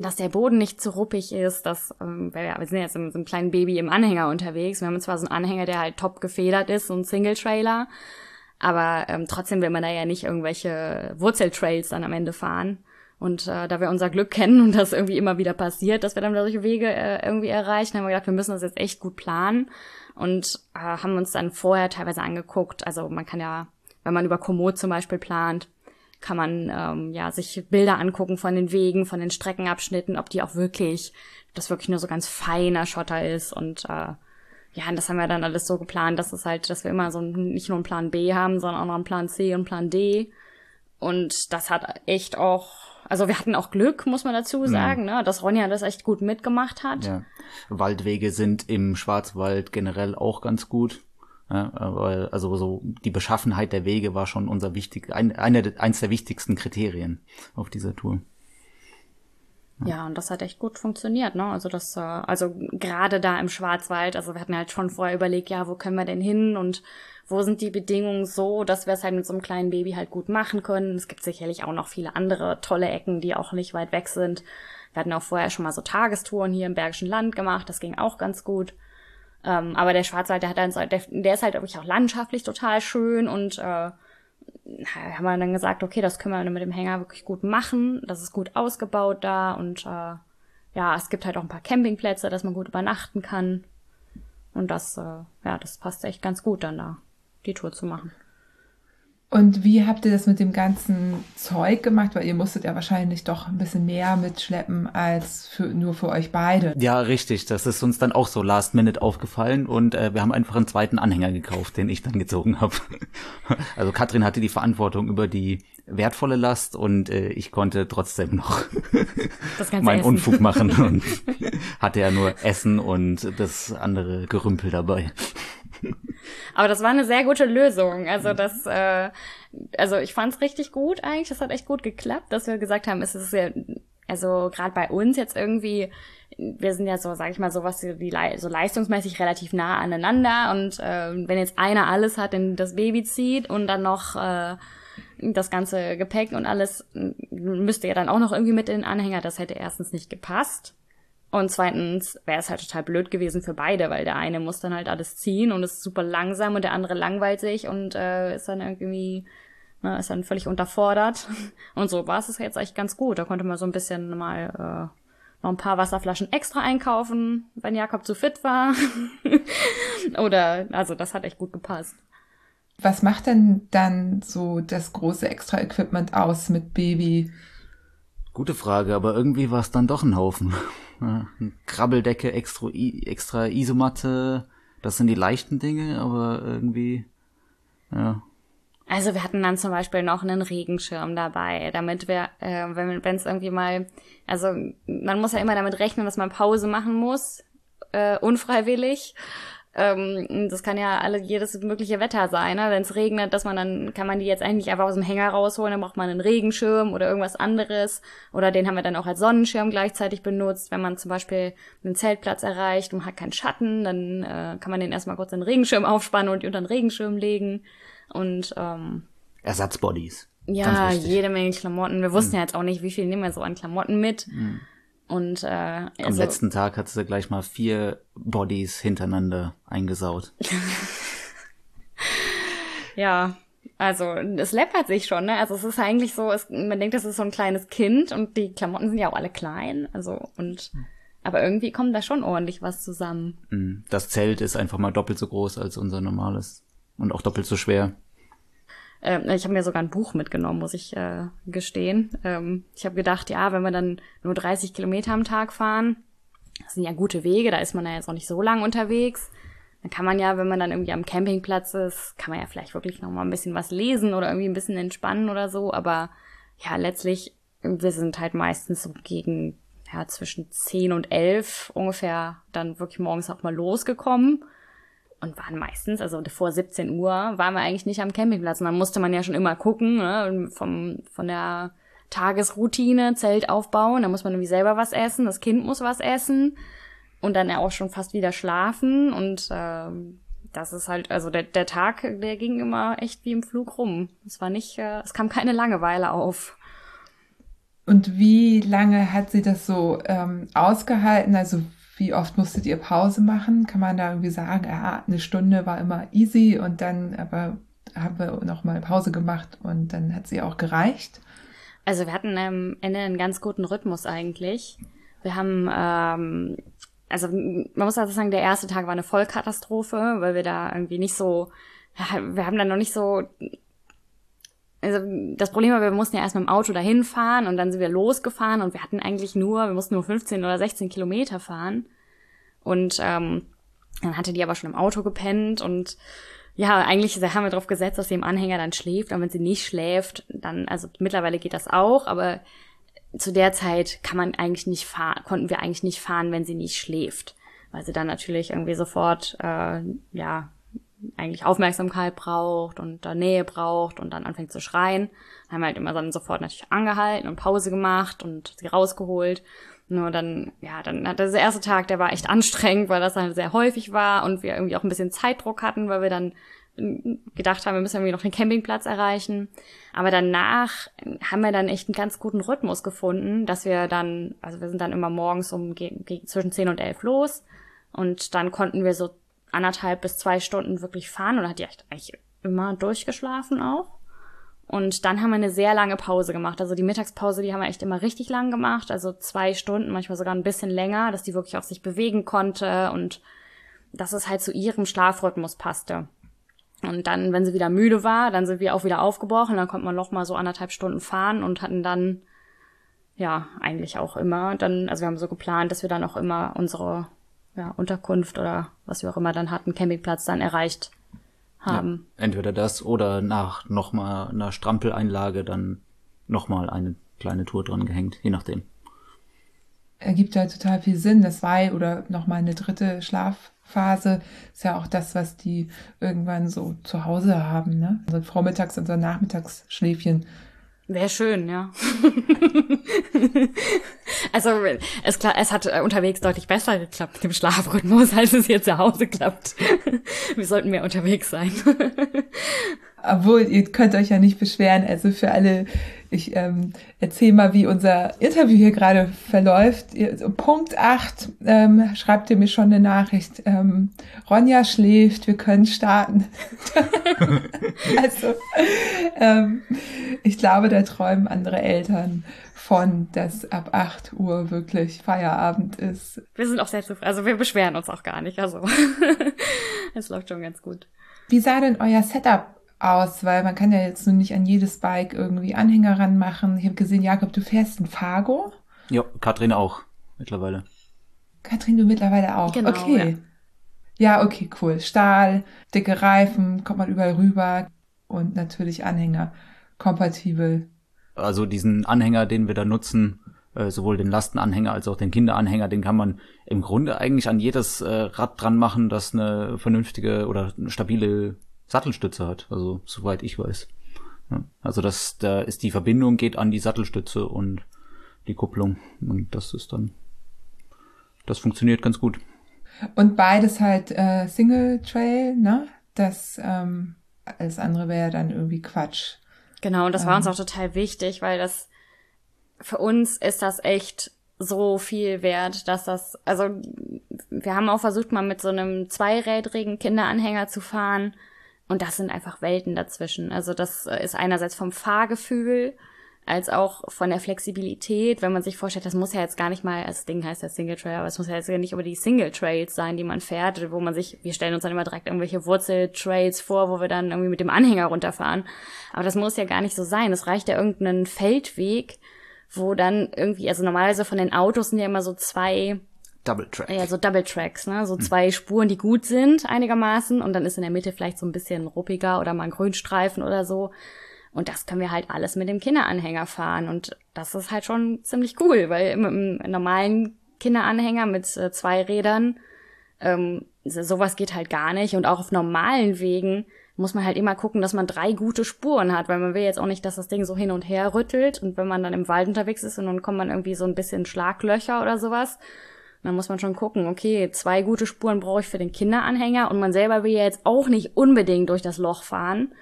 dass der Boden nicht zu ruppig ist, dass, ähm, weil wir, wir sind jetzt mit so einem kleinen Baby im Anhänger unterwegs. Wir haben zwar so einen Anhänger, der halt top gefedert ist, so ein Single-Trailer, aber ähm, trotzdem will man da ja nicht irgendwelche Wurzeltrails dann am Ende fahren. Und äh, da wir unser Glück kennen und das irgendwie immer wieder passiert, dass wir dann solche Wege äh, irgendwie erreichen, haben wir gedacht, wir müssen das jetzt echt gut planen und äh, haben uns dann vorher teilweise angeguckt. Also man kann ja, wenn man über Komoot zum Beispiel plant, kann man ähm, ja sich Bilder angucken von den Wegen, von den Streckenabschnitten, ob die auch wirklich, das wirklich nur so ganz feiner Schotter ist und äh, ja, und das haben wir dann alles so geplant, dass es halt, dass wir immer so nicht nur einen Plan B haben, sondern auch noch einen Plan C und einen Plan D. Und das hat echt auch, also wir hatten auch Glück, muss man dazu mhm. sagen, mhm. ne, dass Ronja das echt gut mitgemacht hat. Ja. Waldwege sind im Schwarzwald generell auch ganz gut. Ja, aber also so die Beschaffenheit der Wege war schon unser wichtig, ein, eine, eins der wichtigsten Kriterien auf dieser Tour. Ja. ja, und das hat echt gut funktioniert, ne? Also das, äh, also gerade da im Schwarzwald, also wir hatten halt schon vorher überlegt, ja, wo können wir denn hin und wo sind die Bedingungen so, dass wir es halt mit so einem kleinen Baby halt gut machen können. Es gibt sicherlich auch noch viele andere tolle Ecken, die auch nicht weit weg sind. Wir hatten auch vorher schon mal so Tagestouren hier im Bergischen Land gemacht, das ging auch ganz gut. Ähm, aber der Schwarzwald, der hat dann so, der, der ist halt wirklich auch landschaftlich total schön und äh, haben wir dann gesagt, okay, das können wir mit dem Hänger wirklich gut machen. Das ist gut ausgebaut da und äh, ja, es gibt halt auch ein paar Campingplätze, dass man gut übernachten kann. Und das, äh, ja, das passt echt ganz gut dann da, die Tour zu machen. Und wie habt ihr das mit dem ganzen Zeug gemacht? Weil ihr musstet ja wahrscheinlich doch ein bisschen mehr mitschleppen als für, nur für euch beide. Ja, richtig. Das ist uns dann auch so last minute aufgefallen und äh, wir haben einfach einen zweiten Anhänger gekauft, den ich dann gezogen habe. also Katrin hatte die Verantwortung über die wertvolle Last und äh, ich konnte trotzdem noch meinen Essen. Unfug machen und hatte ja nur Essen und das andere Gerümpel dabei. Aber das war eine sehr gute Lösung. Also das, äh, also ich fand es richtig gut eigentlich. Das hat echt gut geklappt, dass wir gesagt haben, es ist ja, also gerade bei uns jetzt irgendwie, wir sind ja so, sag ich mal, so was die so leistungsmäßig relativ nah aneinander und äh, wenn jetzt einer alles hat, den das Baby zieht und dann noch äh, das ganze Gepäck und alles müsste ja dann auch noch irgendwie mit in den Anhänger. Das hätte erstens nicht gepasst. Und zweitens wäre es halt total blöd gewesen für beide, weil der eine muss dann halt alles ziehen und ist super langsam und der andere langweilt sich und äh, ist dann irgendwie, ne, ist dann völlig unterfordert. Und so war es jetzt eigentlich ganz gut. Da konnte man so ein bisschen mal äh, noch ein paar Wasserflaschen extra einkaufen, wenn Jakob zu fit war. Oder, also das hat echt gut gepasst. Was macht denn dann so das große Extra-Equipment aus mit Baby? Gute Frage, aber irgendwie war es dann doch ein Haufen. Ja, Krabbeldecke, extra, extra Isomatte, das sind die leichten Dinge, aber irgendwie, ja. Also wir hatten dann zum Beispiel noch einen Regenschirm dabei, damit wir, äh, wenn es irgendwie mal, also man muss ja immer damit rechnen, dass man Pause machen muss, äh, unfreiwillig. Ähm, das kann ja alle jedes mögliche Wetter sein. Ne? Wenn es regnet, dass man dann kann man die jetzt eigentlich einfach aus dem Hänger rausholen, dann braucht man einen Regenschirm oder irgendwas anderes. Oder den haben wir dann auch als Sonnenschirm gleichzeitig benutzt. Wenn man zum Beispiel einen Zeltplatz erreicht und hat keinen Schatten, dann äh, kann man den erstmal kurz den Regenschirm aufspannen und unter den Regenschirm legen. Und ähm, Ersatzbodies. Ja, jede Menge Klamotten. Wir wussten hm. ja jetzt auch nicht, wie viel nehmen wir so an Klamotten mit. Hm. Und äh, am also, letzten Tag hat sie gleich mal vier Bodies hintereinander eingesaut. ja, also es läppert sich schon, ne? Also es ist eigentlich so, es, man denkt, das ist so ein kleines Kind und die Klamotten sind ja auch alle klein, also und aber irgendwie kommt da schon ordentlich was zusammen. Mhm. Das Zelt ist einfach mal doppelt so groß als unser normales und auch doppelt so schwer. Ähm, ich habe mir sogar ein Buch mitgenommen, muss ich äh, gestehen. Ähm, ich habe gedacht, ja, wenn wir dann nur 30 Kilometer am Tag fahren, das sind ja gute Wege, da ist man ja jetzt auch nicht so lang unterwegs. Dann kann man ja, wenn man dann irgendwie am Campingplatz ist, kann man ja vielleicht wirklich noch mal ein bisschen was lesen oder irgendwie ein bisschen entspannen oder so. Aber ja, letztlich, wir sind halt meistens so gegen ja, zwischen 10 und 11 ungefähr dann wirklich morgens auch mal losgekommen und waren meistens, also vor 17 Uhr, waren wir eigentlich nicht am Campingplatz. Und dann musste man ja schon immer gucken, ne, vom, von der Tagesroutine, Zelt aufbauen, da muss man irgendwie selber was essen, das Kind muss was essen und dann ja auch schon fast wieder schlafen und äh, das ist halt, also der, der Tag, der ging immer echt wie im Flug rum. Es war nicht, äh, es kam keine Langeweile auf. Und wie lange hat sie das so ähm, ausgehalten? Also wie oft musstet ihr Pause machen? Kann man da irgendwie sagen, ja, eine Stunde war immer easy und dann aber haben wir noch mal Pause gemacht und dann hat sie auch gereicht? Also wir hatten am Ende einen ganz guten Rhythmus eigentlich. Wir haben, ähm, also man muss also sagen, der erste Tag war eine Vollkatastrophe, weil wir da irgendwie nicht so, wir haben dann noch nicht so also das Problem war, wir mussten ja erst mit dem Auto dahin fahren und dann sind wir losgefahren und wir hatten eigentlich nur, wir mussten nur 15 oder 16 Kilometer fahren. Und ähm, dann hatte die aber schon im Auto gepennt und ja, eigentlich haben wir darauf gesetzt, dass sie im Anhänger dann schläft. Und wenn sie nicht schläft, dann, also mittlerweile geht das auch, aber zu der Zeit kann man eigentlich nicht fahren, konnten wir eigentlich nicht fahren, wenn sie nicht schläft. Weil sie dann natürlich irgendwie sofort, äh, ja, eigentlich Aufmerksamkeit braucht und da Nähe braucht und dann anfängt zu schreien. Haben wir halt immer dann sofort natürlich angehalten und Pause gemacht und sie rausgeholt. Nur dann, ja, dann hat der erste Tag, der war echt anstrengend, weil das dann sehr häufig war und wir irgendwie auch ein bisschen Zeitdruck hatten, weil wir dann gedacht haben, wir müssen irgendwie noch den Campingplatz erreichen. Aber danach haben wir dann echt einen ganz guten Rhythmus gefunden, dass wir dann, also wir sind dann immer morgens um zwischen 10 und 11 los und dann konnten wir so anderthalb bis zwei Stunden wirklich fahren und hat die eigentlich immer durchgeschlafen auch. Und dann haben wir eine sehr lange Pause gemacht. Also die Mittagspause, die haben wir echt immer richtig lang gemacht. Also zwei Stunden, manchmal sogar ein bisschen länger, dass die wirklich auch sich bewegen konnte und dass es halt zu ihrem Schlafrhythmus passte. Und dann, wenn sie wieder müde war, dann sind wir auch wieder aufgebrochen. Dann konnte man noch mal so anderthalb Stunden fahren und hatten dann, ja, eigentlich auch immer dann, also wir haben so geplant, dass wir dann auch immer unsere ja, Unterkunft oder was wir auch immer dann hatten, Campingplatz dann erreicht haben. Ja, entweder das oder nach nochmal einer Strampeleinlage dann nochmal eine kleine Tour dran gehängt, je nachdem. Ergibt ja total viel Sinn. Das zwei oder nochmal eine dritte Schlafphase ist ja auch das, was die irgendwann so zu Hause haben, ne? So also Vormittags- und so Nachmittagsschläfchen Wäre schön, ja. also es, es hat äh, unterwegs deutlich besser geklappt mit dem Schlafrhythmus, als es hier zu Hause klappt. Wir sollten mehr unterwegs sein. Obwohl, ihr könnt euch ja nicht beschweren. Also für alle, ich ähm, erzähle mal, wie unser Interview hier gerade verläuft. Punkt 8 ähm, schreibt ihr mir schon eine Nachricht. Ähm, Ronja schläft, wir können starten. also ähm, ich glaube, da träumen andere Eltern von, dass ab 8 Uhr wirklich Feierabend ist. Wir sind auch sehr zufrieden. Also wir beschweren uns auch gar nicht. Also es läuft schon ganz gut. Wie sah denn euer Setup aus, weil man kann ja jetzt nur nicht an jedes Bike irgendwie Anhänger ranmachen. Ich habe gesehen, Jakob, du fährst ein Fargo. Ja, Katrin auch mittlerweile. Katrin, du mittlerweile auch. Genau, okay. Ja. ja, okay, cool. Stahl, dicke Reifen, kommt man überall rüber und natürlich Anhänger kompatibel. Also diesen Anhänger, den wir da nutzen, äh, sowohl den Lastenanhänger als auch den Kinderanhänger, den kann man im Grunde eigentlich an jedes äh, Rad dran machen, das eine vernünftige oder eine stabile Sattelstütze hat, also soweit ich weiß. Ja, also das, da ist die Verbindung geht an die Sattelstütze und die Kupplung und das ist dann, das funktioniert ganz gut. Und beides halt äh, Single Trail, ne? Das ähm, alles andere wäre dann irgendwie Quatsch. Genau, und das war uns ähm. auch total wichtig, weil das für uns ist das echt so viel wert, dass das, also wir haben auch versucht, mal mit so einem zweirädrigen Kinderanhänger zu fahren und das sind einfach Welten dazwischen. Also das äh, ist einerseits vom Fahrgefühl als auch von der Flexibilität, wenn man sich vorstellt, das muss ja jetzt gar nicht mal, das Ding heißt ja Single Trail, aber es muss ja jetzt nicht über die Single Trails sein, die man fährt, wo man sich, wir stellen uns dann immer direkt irgendwelche Wurzeltrails vor, wo wir dann irgendwie mit dem Anhänger runterfahren. Aber das muss ja gar nicht so sein. Es reicht ja irgendeinen Feldweg, wo dann irgendwie, also normalerweise von den Autos sind ja immer so zwei Double Track. Ja, so Double Tracks, ne? So hm. zwei Spuren, die gut sind einigermaßen und dann ist in der Mitte vielleicht so ein bisschen ruppiger oder mal ein Grünstreifen oder so. Und das können wir halt alles mit dem Kinderanhänger fahren und das ist halt schon ziemlich cool, weil mit einem normalen Kinderanhänger mit äh, zwei Rädern ähm, sowas geht halt gar nicht und auch auf normalen Wegen muss man halt immer gucken, dass man drei gute Spuren hat, weil man will jetzt auch nicht, dass das Ding so hin und her rüttelt und wenn man dann im Wald unterwegs ist und dann kommt man irgendwie so ein bisschen Schlaglöcher oder sowas, dann muss man schon gucken, okay, zwei gute Spuren brauche ich für den Kinderanhänger und man selber will ja jetzt auch nicht unbedingt durch das Loch fahren.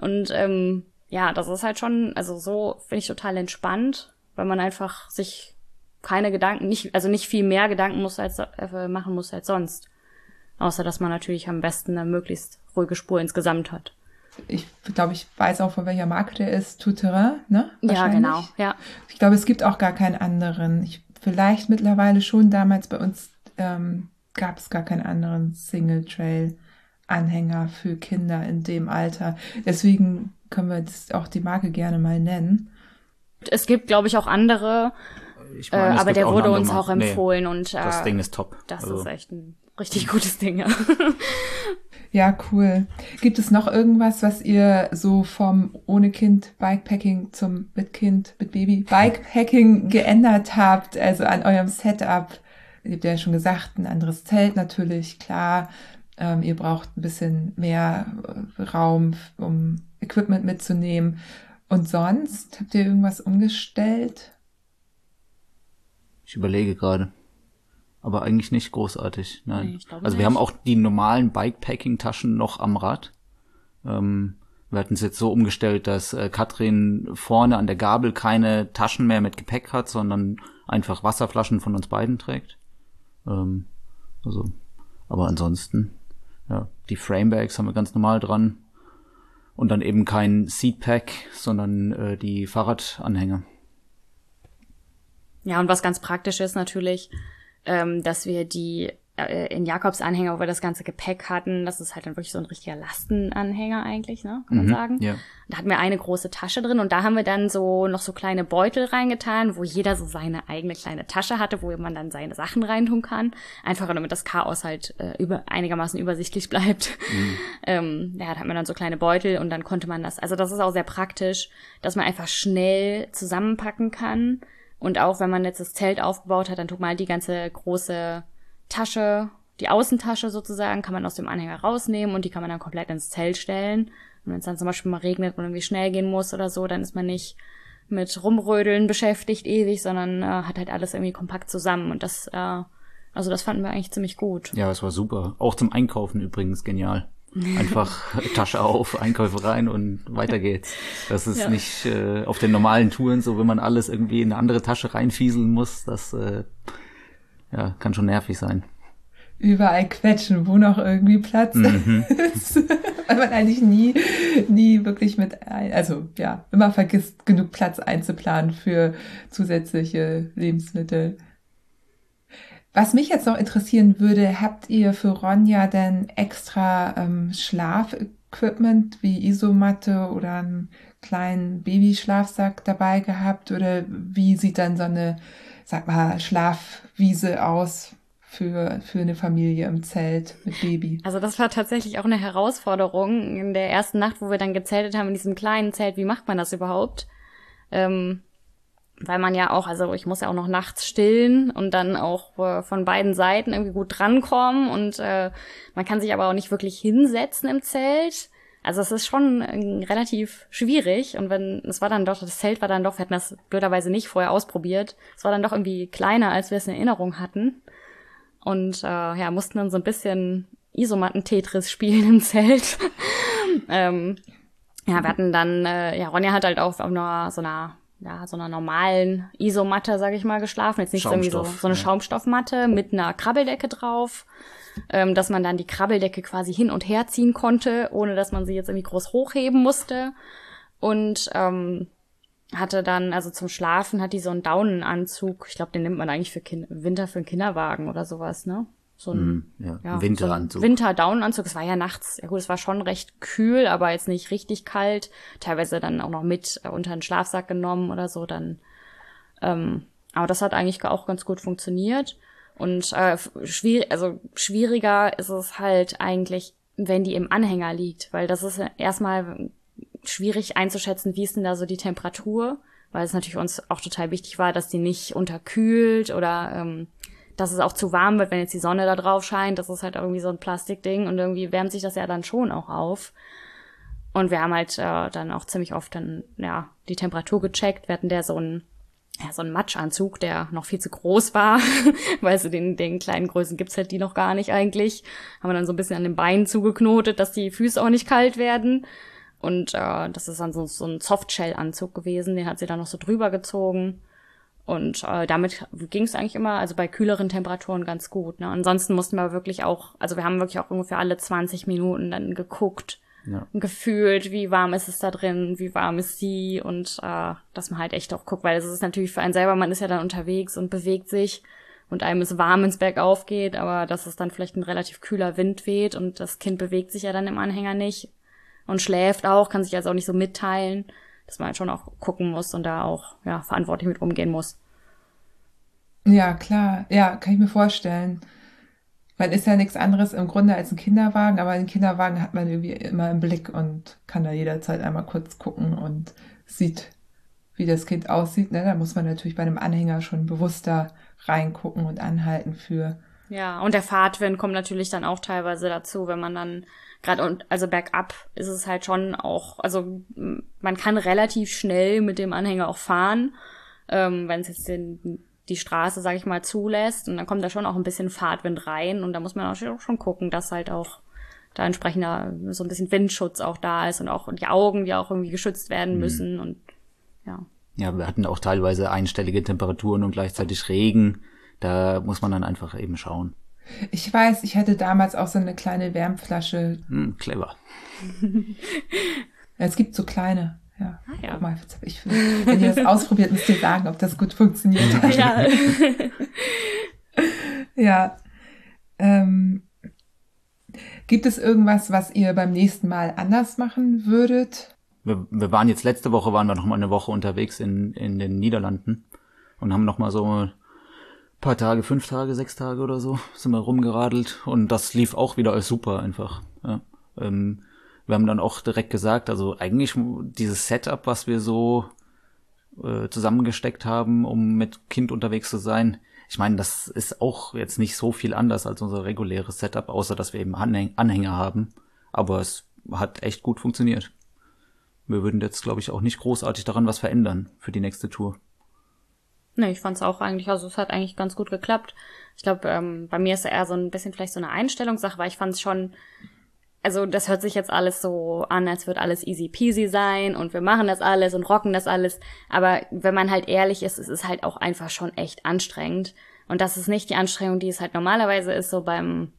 Und ähm, ja, das ist halt schon, also so finde ich total entspannt. weil man einfach sich keine Gedanken, nicht, also nicht viel mehr Gedanken muss als, äh, machen muss als sonst. Außer, dass man natürlich am besten eine möglichst ruhige Spur insgesamt hat. Ich glaube, ich weiß auch, von welcher Marke der ist. Tout-Terrain, ne? Ja, genau, ja. Ich glaube, es gibt auch gar keinen anderen. Ich, vielleicht mittlerweile schon. Damals bei uns ähm, gab es gar keinen anderen Single-Trail-Anhänger für Kinder in dem Alter. Deswegen können wir das auch die Marke gerne mal nennen. Es gibt, glaube ich, auch andere, Ich meine, äh, aber der wurde uns auch Mar- nee, empfohlen und äh, Das Ding ist top. das Also, ist echt ein richtig gutes Ding, ja. Ja, cool. Gibt es noch irgendwas, was ihr so vom ohne Kind Bikepacking zum mit Kind, mit Baby Bikepacking geändert habt, also an eurem Setup? Ihr habt ja schon gesagt, ein anderes Zelt natürlich, klar. Ähm, ihr braucht ein bisschen mehr äh, Raum, um Equipment mitzunehmen. Und sonst habt ihr irgendwas umgestellt? Ich überlege gerade. Aber eigentlich nicht großartig. Nein. Nee, ich glaube also wir nicht. haben auch die normalen Bikepacking-Taschen noch am Rad. Ähm, wir hatten es jetzt so umgestellt, dass äh, Katrin vorne an der Gabel keine Taschen mehr mit Gepäck hat, sondern einfach Wasserflaschen von uns beiden trägt. Ähm, also, aber ansonsten, ja, die Framebags haben wir ganz normal dran. Und dann eben kein Seatpack, sondern äh, die Fahrradanhänger. Ja, und was ganz praktisch ist natürlich, ähm, dass wir die äh, in Jakobs Anhänger, wo wir das ganze Gepäck hatten, das ist halt dann wirklich so ein richtiger Lastenanhänger eigentlich, ne, kann man Mhm, sagen. ja. Da hatten wir eine große Tasche drin und da haben wir dann so noch so kleine Beutel reingetan, wo jeder so seine eigene kleine Tasche hatte, wo man dann seine Sachen reintun kann. Einfach damit das Chaos halt äh, über, einigermaßen übersichtlich bleibt. Ähm, ja, da hat man dann so kleine Beutel und dann konnte man das. Also das ist auch sehr praktisch, dass man einfach schnell zusammenpacken kann. Und auch wenn man jetzt das Zelt aufgebaut hat, dann tut man halt die ganze große Tasche, die Außentasche sozusagen, kann man aus dem Anhänger rausnehmen und die kann man dann komplett ins Zelt stellen. Und wenn es dann zum Beispiel mal regnet und irgendwie schnell gehen muss oder so, dann ist man nicht mit Rumrödeln beschäftigt ewig, sondern äh, hat halt alles irgendwie kompakt zusammen. Und das, äh, also das fanden wir eigentlich ziemlich gut. Ja, es war super. Auch zum Einkaufen übrigens genial. Einfach Tasche auf, Einkäufe rein und weiter geht's. Das ist Ja. nicht äh, auf den normalen Touren so, wenn man alles irgendwie in eine andere Tasche reinfieseln muss. Das äh, ja, kann schon nervig sein. überall quetschen, wo noch irgendwie Platz ist. Weil man eigentlich nie, nie wirklich mit, ein, also ja, immer vergisst, genug Platz einzuplanen für zusätzliche Lebensmittel. Was mich jetzt noch interessieren würde, habt ihr für Ronja denn extra ähm, Schlafequipment wie Isomatte oder einen kleinen Babyschlafsack dabei gehabt? Oder wie sieht dann so eine, sag mal, Schlafwiese aus für, für eine Familie im Zelt mit Baby? Also das war tatsächlich auch eine Herausforderung in der ersten Nacht, wo wir dann gezeltet haben in diesem kleinen Zelt. Wie macht man das überhaupt? Ähm, weil man ja auch, also ich muss ja auch noch nachts stillen und dann auch äh, von beiden Seiten irgendwie gut drankommen und äh, man kann sich aber auch nicht wirklich hinsetzen im Zelt. Also es ist schon äh, relativ schwierig und wenn, es war dann doch, das Zelt war dann doch, wir hatten das blöderweise nicht vorher ausprobiert, es war dann doch irgendwie kleiner, als wir es in Erinnerung hatten und äh, ja, mussten dann so ein bisschen Isomatten-Tetris spielen im Zelt. ähm, ja, wir hatten dann, äh, ja, Ronja hat halt auch auf einer, so einer, ja, so einer normalen Isomatte, sag ich mal, geschlafen. Jetzt nicht so irgendwie so, so eine ja. Schaumstoffmatte mit einer Krabbeldecke drauf, ähm, dass man dann die Krabbeldecke quasi hin und her ziehen konnte, ohne dass man sie jetzt irgendwie groß hochheben musste. Und ähm, hatte dann, also zum Schlafen hat die so einen Daunenanzug. Ich glaube, den nimmt man eigentlich für kind Winter für einen Kinderwagen oder sowas, ne? So ein Hm, ja, ja, Winteranzug. So ein Winterdaunenanzug. Es war ja nachts, ja gut, es war schon recht kühl, aber jetzt nicht richtig kalt. Teilweise dann auch noch mit äh, unter den Schlafsack genommen oder so. Dann, ähm, aber das hat eigentlich auch ganz gut funktioniert. Und äh, schwierig, also schwieriger ist es halt eigentlich, wenn die im Anhänger liegt, weil das ist ja erstmal schwierig einzuschätzen, wie ist denn da so die Temperatur, weil es natürlich uns auch total wichtig war, dass die nicht unterkühlt oder ähm, dass es auch zu warm wird, wenn jetzt die Sonne da drauf scheint. Das ist halt irgendwie so ein Plastikding und irgendwie wärmt sich das ja dann schon auch auf. Und wir haben halt äh, dann auch ziemlich oft dann, ja, die Temperatur gecheckt. Wir hatten der so einen, ja, so einen Matschanzug, der noch viel zu groß war. weil so den, den kleinen Größen gibt's halt die noch gar nicht eigentlich. Haben wir dann so ein bisschen an den Beinen zugeknotet, dass die Füße auch nicht kalt werden. Und äh, das ist dann so, so ein Softshell-Anzug gewesen, den hat sie dann noch so drüber gezogen. Und äh, damit ging es eigentlich immer, also bei kühleren Temperaturen ganz gut. Ne? Ansonsten mussten wir wirklich auch, also wir haben wirklich auch ungefähr alle 20 Minuten dann geguckt ja. und gefühlt, wie warm ist es da drin, wie warm ist sie und äh, dass man halt echt auch guckt, weil es ist natürlich für einen selber, man ist ja dann unterwegs und bewegt sich und einem ist warm ins Berg aufgeht, aber dass es dann vielleicht ein relativ kühler Wind weht und das Kind bewegt sich ja dann im Anhänger nicht und schläft auch, kann sich also auch nicht so mitteilen dass man halt schon auch gucken muss und da auch ja, verantwortlich mit umgehen muss. Ja, klar. Ja, kann ich mir vorstellen. Man ist ja nichts anderes im Grunde als ein Kinderwagen, aber einen Kinderwagen hat man irgendwie immer im Blick und kann da jederzeit einmal kurz gucken und sieht, wie das Kind aussieht. Ne? Da muss man natürlich bei einem Anhänger schon bewusster reingucken und anhalten für. Ja, und der Fahrtwind kommt natürlich dann auch teilweise dazu, wenn man dann gerade und also bergab ist es halt schon auch, also man kann relativ schnell mit dem Anhänger auch fahren, ähm, wenn es jetzt den, die Straße, sag ich mal, zulässt und dann kommt da schon auch ein bisschen Fahrtwind rein und da muss man auch schon gucken, dass halt auch da entsprechender so ein bisschen Windschutz auch da ist und auch die Augen, die auch irgendwie geschützt werden mhm. müssen mhm. und ja. Ja, wir hatten auch teilweise einstellige Temperaturen und gleichzeitig Regen. Da muss man dann einfach eben schauen. Ich weiß, ich hatte damals auch so eine kleine Wärmflasche. Hm, clever. es gibt so kleine. Ja. Ah, ja. Mal, ich, wenn ihr das ausprobiert, müsst ihr sagen, ob das gut funktioniert hat. Ja. ja. Ähm, gibt es irgendwas, was ihr beim nächsten Mal anders machen würdet? Wir, wir waren jetzt letzte Woche, waren wir noch mal eine Woche unterwegs in, in den Niederlanden und haben noch mal so paar Tage, fünf Tage, sechs Tage oder so sind wir rumgeradelt und das lief auch wieder als super einfach. Ja. Ähm, wir haben dann auch direkt gesagt, also eigentlich dieses Setup, was wir so äh, zusammengesteckt haben, um mit Kind unterwegs zu sein, ich meine, das ist auch jetzt nicht so viel anders als unser reguläres Setup, außer dass wir eben Anhäng Anhänger haben. Aber es hat echt gut funktioniert. Wir würden jetzt, glaube ich, auch nicht großartig daran was verändern für die nächste Tour. Ne, ich fand's auch eigentlich, also es hat eigentlich ganz gut geklappt. Ich glaube, ähm, bei mir ist es eher so ein bisschen vielleicht so eine Einstellungssache, weil ich fand's schon, also das hört sich jetzt alles so an, als wird alles easy peasy sein und wir machen das alles und rocken das alles. Aber wenn man halt ehrlich ist, es ist halt auch einfach schon echt anstrengend. Und das ist nicht die Anstrengung, die es halt normalerweise ist, so beim,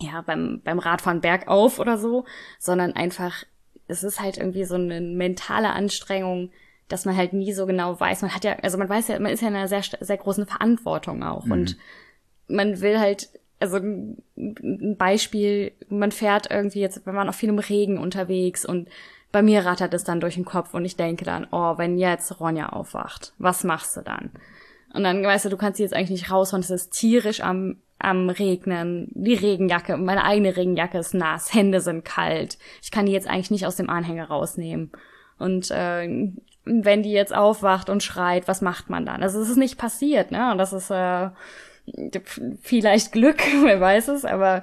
ja, beim, beim Radfahren bergauf oder so, sondern einfach, es ist halt irgendwie so eine mentale Anstrengung, dass man halt nie so genau weiß. Man hat ja, also man weiß ja, man ist ja in einer sehr, sehr großen Verantwortung auch. Mhm. Und man will halt, also ein Beispiel, man fährt irgendwie jetzt, wenn man auf vielem Regen unterwegs und bei mir rattert es dann durch den Kopf und ich denke dann, oh, wenn jetzt Ronja aufwacht, was machst du dann? Und dann weißt du, du kannst sie jetzt eigentlich nicht raushauen, es ist tierisch am, am Regnen, die Regenjacke, meine eigene Regenjacke ist nass, Hände sind kalt. Ich kann die jetzt eigentlich nicht aus dem Anhänger rausnehmen. Und äh, wenn die jetzt aufwacht und schreit, was macht man dann? Also es ist nicht passiert, ne? Und das ist äh, vielleicht Glück, wer weiß es, aber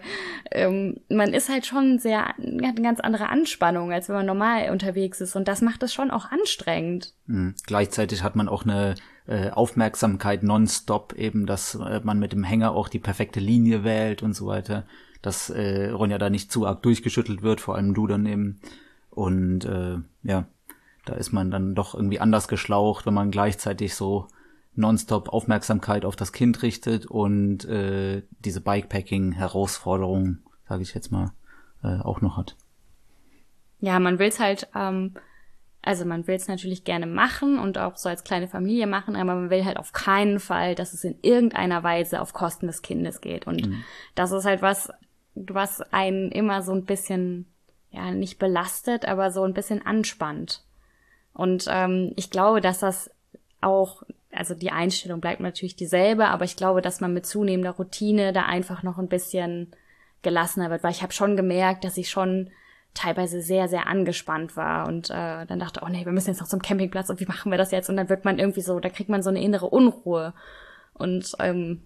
ähm, man ist halt schon sehr, hat eine ganz andere Anspannung, als wenn man normal unterwegs ist. Und das macht es schon auch anstrengend. Mhm. Gleichzeitig hat man auch eine äh, Aufmerksamkeit nonstop, eben, dass äh, man mit dem Hänger auch die perfekte Linie wählt und so weiter. Dass äh, Ronja da nicht zu arg durchgeschüttelt wird, vor allem du daneben. Und äh, ja, da ist man dann doch irgendwie anders geschlaucht, wenn man gleichzeitig so nonstop Aufmerksamkeit auf das Kind richtet und äh, diese Bikepacking-Herausforderung, sage ich jetzt mal, äh, auch noch hat. Ja, man will's halt, ähm, also man will's natürlich gerne machen und auch so als kleine Familie machen, aber man will halt auf keinen Fall, dass es in irgendeiner Weise auf Kosten des Kindes geht. Und mhm. das ist halt was, was einen immer so ein bisschen, ja, nicht belastet, aber so ein bisschen anspannt. Und ähm, ich glaube, dass das auch, also die Einstellung bleibt natürlich dieselbe, aber ich glaube, dass man mit zunehmender Routine da einfach noch ein bisschen gelassener wird, weil ich habe schon gemerkt, dass ich schon teilweise sehr, sehr angespannt war und äh, dann dachte, oh nee, wir müssen jetzt noch zum Campingplatz und wie machen wir das jetzt? Und dann wird man irgendwie so, da kriegt man so eine innere Unruhe. Und ähm,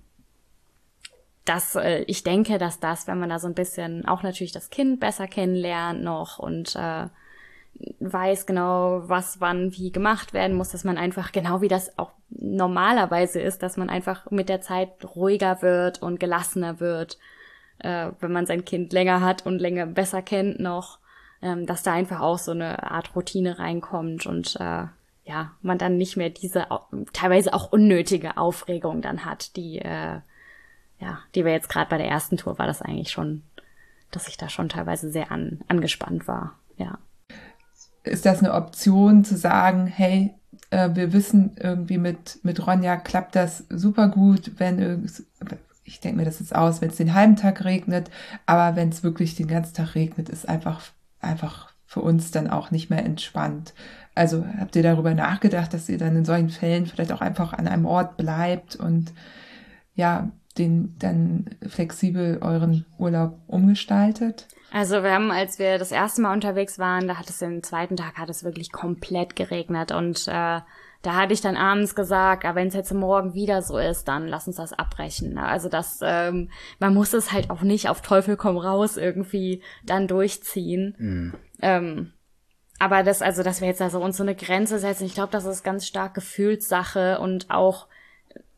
das, äh, ich denke, dass das, wenn man da so ein bisschen auch natürlich das Kind besser kennenlernt noch und äh, weiß genau, was wann wie gemacht werden muss, dass man einfach genau wie das auch normalerweise ist, dass man einfach mit der Zeit ruhiger wird und gelassener wird, äh, wenn man sein Kind länger hat und länger besser kennt noch, ähm, dass da einfach auch so eine Art Routine reinkommt und äh, ja, man dann nicht mehr diese teilweise auch unnötige Aufregung dann hat, die, äh, ja, die wir jetzt gerade bei der ersten Tour war das eigentlich schon, dass ich da schon teilweise sehr an, angespannt war, ja. Ist das eine Option zu sagen, hey, äh, wir wissen irgendwie mit, mit Ronja klappt das super gut, wenn ich denke mir das jetzt aus, wenn es den halben Tag regnet, aber wenn es wirklich den ganzen Tag regnet, ist einfach, einfach für uns dann auch nicht mehr entspannt. Also habt ihr darüber nachgedacht, dass ihr dann in solchen Fällen vielleicht auch einfach an einem Ort bleibt und ja, den dann flexibel euren Urlaub umgestaltet? Also wir haben, als wir das erste Mal unterwegs waren, da hat es den zweiten Tag hat es wirklich komplett geregnet und äh, da hatte ich dann abends gesagt, aber wenn es jetzt morgen wieder so ist, dann lass uns das abbrechen. Also das, ähm, man muss es halt auch nicht auf Teufel komm raus irgendwie dann durchziehen. Mhm. Ähm, aber das, also, dass wir jetzt also uns so eine Grenze setzen, ich glaube, das ist ganz stark Gefühlssache und auch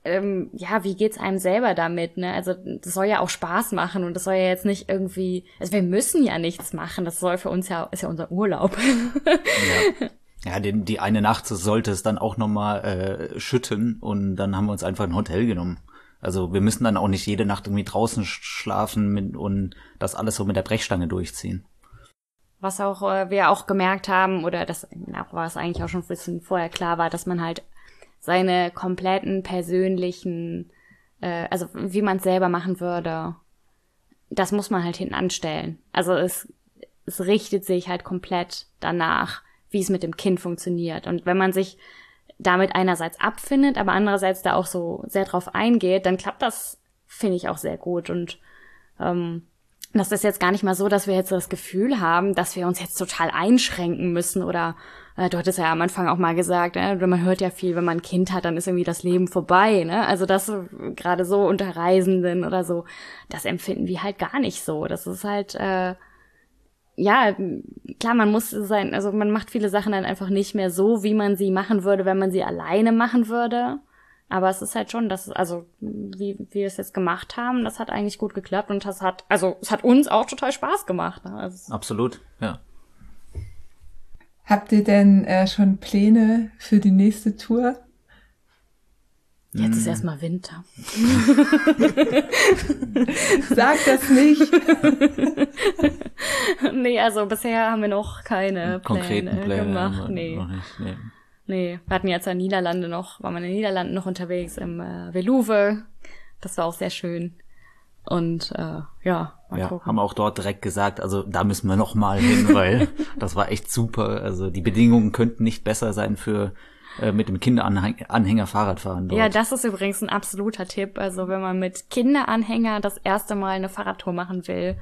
ähm, ja, wie geht's einem selber damit, ne? Also das soll ja auch Spaß machen und das soll ja jetzt nicht irgendwie, also wir müssen ja nichts machen, das soll für uns ja, ist ja unser Urlaub. ja. Ja, den, die eine Nacht sollte es dann auch nochmal äh, schütten und dann haben wir uns einfach ein Hotel genommen. Also wir müssen dann auch nicht jede Nacht irgendwie draußen schlafen mit, und das alles so mit der Brechstange durchziehen. Was auch äh, wir auch gemerkt haben, oder das na, war es eigentlich auch schon ein bisschen vorher klar war, dass man halt seine kompletten persönlichen, äh, also wie man es selber machen würde, das muss man halt hinten anstellen. Also es, es richtet sich halt komplett danach, wie es mit dem Kind funktioniert. Und wenn man sich damit einerseits abfindet, aber andererseits da auch so sehr drauf eingeht, dann klappt das, finde ich, auch sehr gut. Und ähm, das ist jetzt gar nicht mal so, dass wir jetzt das Gefühl haben, dass wir uns jetzt total einschränken müssen oder du hattest ja am Anfang auch mal gesagt, äh, man hört ja viel, wenn man ein Kind hat, dann ist irgendwie das Leben vorbei, ne? Also das äh, gerade so unter Reisenden oder so, das empfinden wir halt gar nicht so. Das ist halt äh, ja, klar, man muss sein, also man macht viele Sachen dann einfach nicht mehr so, wie man sie machen würde, wenn man sie alleine machen würde. Aber es ist halt schon, dass, also, wie, wie wir es jetzt gemacht haben, das hat eigentlich gut geklappt und das hat, also, es hat uns auch total Spaß gemacht. Ne? Also, Absolut, ja. Habt ihr denn äh, schon Pläne für die nächste Tour? Jetzt ist hm. erstmal Winter. Sag das nicht. nee, also bisher haben wir noch keine Pläne, Pläne gemacht. Nee. Nicht, nee. nee. wir hatten jetzt in den Niederlande noch, waren wir in den Niederlanden noch unterwegs im äh, Veluwe. Das war auch sehr schön. Und äh, ja, mal ja, gucken. haben auch dort direkt gesagt, also da müssen wir noch mal hin, weil das war echt super. Also die Bedingungen könnten nicht besser sein für äh, mit dem Kinderanhänger Fahrrad fahren. Dort. Ja, das ist übrigens ein absoluter Tipp. Also wenn man mit Kinderanhänger das erste Mal eine Fahrradtour machen will,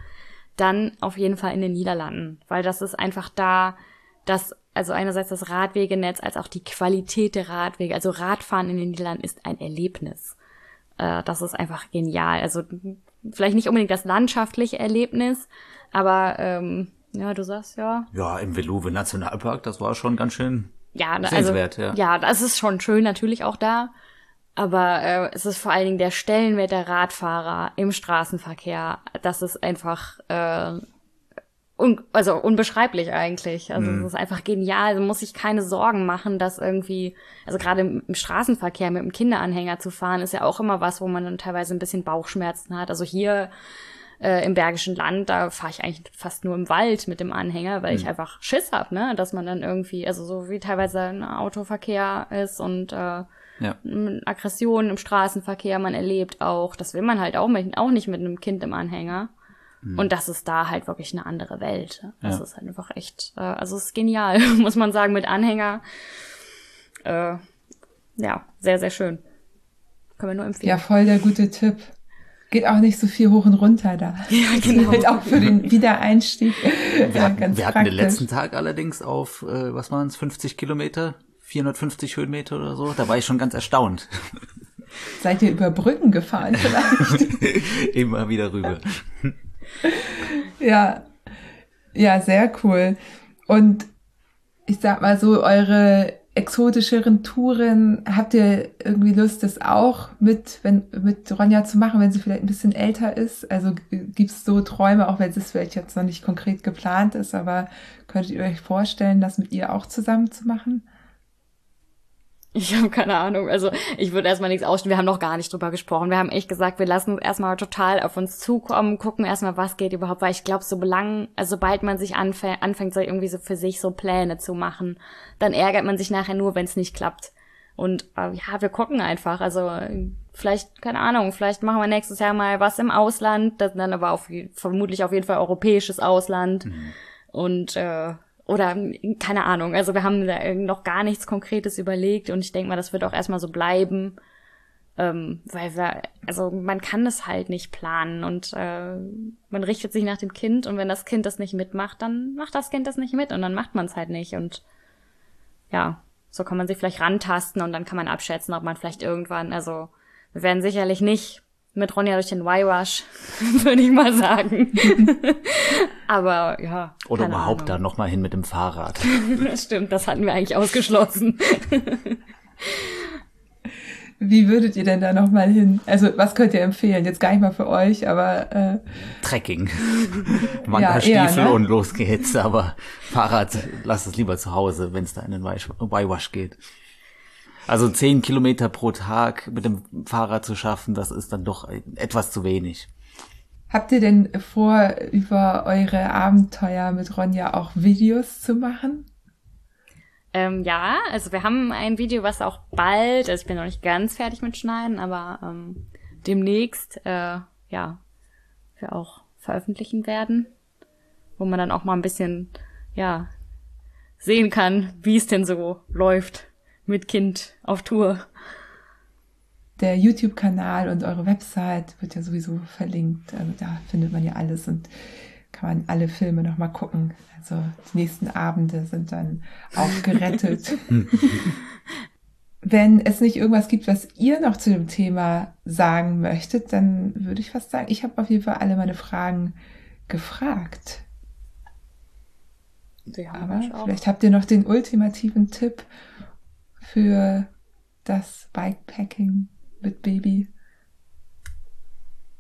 dann auf jeden Fall in den Niederlanden, weil das ist einfach da, das also einerseits das Radwegenetz als auch die Qualität der Radwege. Also Radfahren in den Niederlanden ist ein Erlebnis. Äh, das ist einfach genial. Also vielleicht nicht unbedingt das landschaftliche Erlebnis, aber ähm, ja, du sagst ja. Ja, im Veluwe Nationalpark, das war schon ganz schön ja, also, ja. ja, das ist schon schön natürlich auch da. Aber äh, es ist vor allen Dingen der Stellenwert der Radfahrer im Straßenverkehr. Das ist einfach äh, un also unbeschreiblich eigentlich. Also mhm. es ist einfach genial. Also muss sich keine Sorgen machen, dass irgendwie, also gerade im, im, Straßenverkehr mit dem Kinderanhänger zu fahren, ist ja auch immer was, wo man dann teilweise ein bisschen Bauchschmerzen hat. Also hier äh, im Bergischen Land, da fahre ich eigentlich fast nur im Wald mit dem Anhänger, weil mhm. ich einfach Schiss hab, ne? Dass man dann irgendwie, also so wie teilweise ein Autoverkehr ist und äh, ja. Aggressionen im Straßenverkehr man erlebt auch. Das will man halt auch, mit, auch nicht mit einem Kind im Anhänger. Mhm. Und das ist da halt wirklich eine andere Welt. Das ja. ist halt einfach echt, äh, also es ist genial, muss man sagen, mit Anhänger. Äh, ja, sehr, sehr schön. Können wir nur empfehlen. Ja, voll der gute Tipp geht auch nicht so viel hoch und runter da. Ja, genau. Halt auch für den Wiedereinstieg. Wir, hatten, ganz wir hatten den letzten Tag allerdings auf, äh, was waren es, 50 Kilometer, 450 Höhenmeter oder so. Da war ich schon ganz erstaunt. Seid ihr über Brücken gefahren vielleicht? Immer wieder rüber. Ja, ja, sehr cool. Und ich sag mal so, eure exotischeren Touren, habt ihr irgendwie Lust, das auch mit, wenn, mit Ronja zu machen, wenn sie vielleicht ein bisschen älter ist? Also gibt's so Träume, auch wenn es vielleicht jetzt noch nicht konkret geplant ist, aber könntet ihr euch vorstellen, das mit ihr auch zusammen zu machen? Ich habe keine Ahnung. Also ich würde erstmal nichts ausstehen. Wir haben noch gar nicht drüber gesprochen. Wir haben echt gesagt, wir lassen erstmal total auf uns zukommen, gucken erstmal, was geht überhaupt, weil ich glaube, so belang, also sobald man sich anfängt, anfängt, so irgendwie so für sich so Pläne zu machen, dann ärgert man sich nachher nur, wenn es nicht klappt. Und äh, ja, wir gucken einfach. Also vielleicht, keine Ahnung, vielleicht machen wir nächstes Jahr mal was im Ausland, das dann aber auf, vermutlich auf jeden Fall europäisches Ausland. Mhm. Und äh, oder keine Ahnung. Also wir haben da noch gar nichts Konkretes überlegt und ich denke mal, das wird auch erstmal so bleiben. Ähm, weil wir, also man kann das halt nicht planen und äh, man richtet sich nach dem Kind und wenn das Kind das nicht mitmacht, dann macht das Kind das nicht mit und dann macht man es halt nicht und ja, so kann man sich vielleicht rantasten und dann kann man abschätzen, ob man vielleicht irgendwann, also wir werden sicherlich nicht mit Ronja durch den Y-Rush, würde ich mal sagen. Aber ja. Oder überhaupt Ahnung. da nochmal hin mit dem Fahrrad. das stimmt, das hatten wir eigentlich ausgeschlossen. Wie würdet ihr denn da nochmal hin? Also, was könnt ihr empfehlen? Jetzt gar nicht mal für euch, aber äh Trekking. Wanderstiefel ja, ne? und los geht's, aber Fahrrad, lasst es lieber zu Hause, wenn es da in den Y-Wash geht. Also zehn Kilometer pro Tag mit dem Fahrrad zu schaffen, das ist dann doch etwas zu wenig. Habt ihr denn vor, über eure Abenteuer mit Ronja auch Videos zu machen? Ähm, ja, also wir haben ein Video, was auch bald, also ich bin noch nicht ganz fertig mit Schneiden, aber ähm, demnächst, äh, ja, wir auch veröffentlichen werden, wo man dann auch mal ein bisschen, ja, sehen kann, wie es denn so läuft mit Kind auf Tour. Der YouTube-Kanal und eure Website wird ja sowieso verlinkt. Also da findet man ja alles und kann man alle Filme nochmal gucken. Also die nächsten Abende sind dann auch gerettet. Wenn es nicht irgendwas gibt, was ihr noch zu dem Thema sagen möchtet, dann würde ich fast sagen, ich habe auf jeden Fall alle meine Fragen gefragt. Aber vielleicht habt ihr noch den ultimativen Tipp für das Bikepacking mit Baby?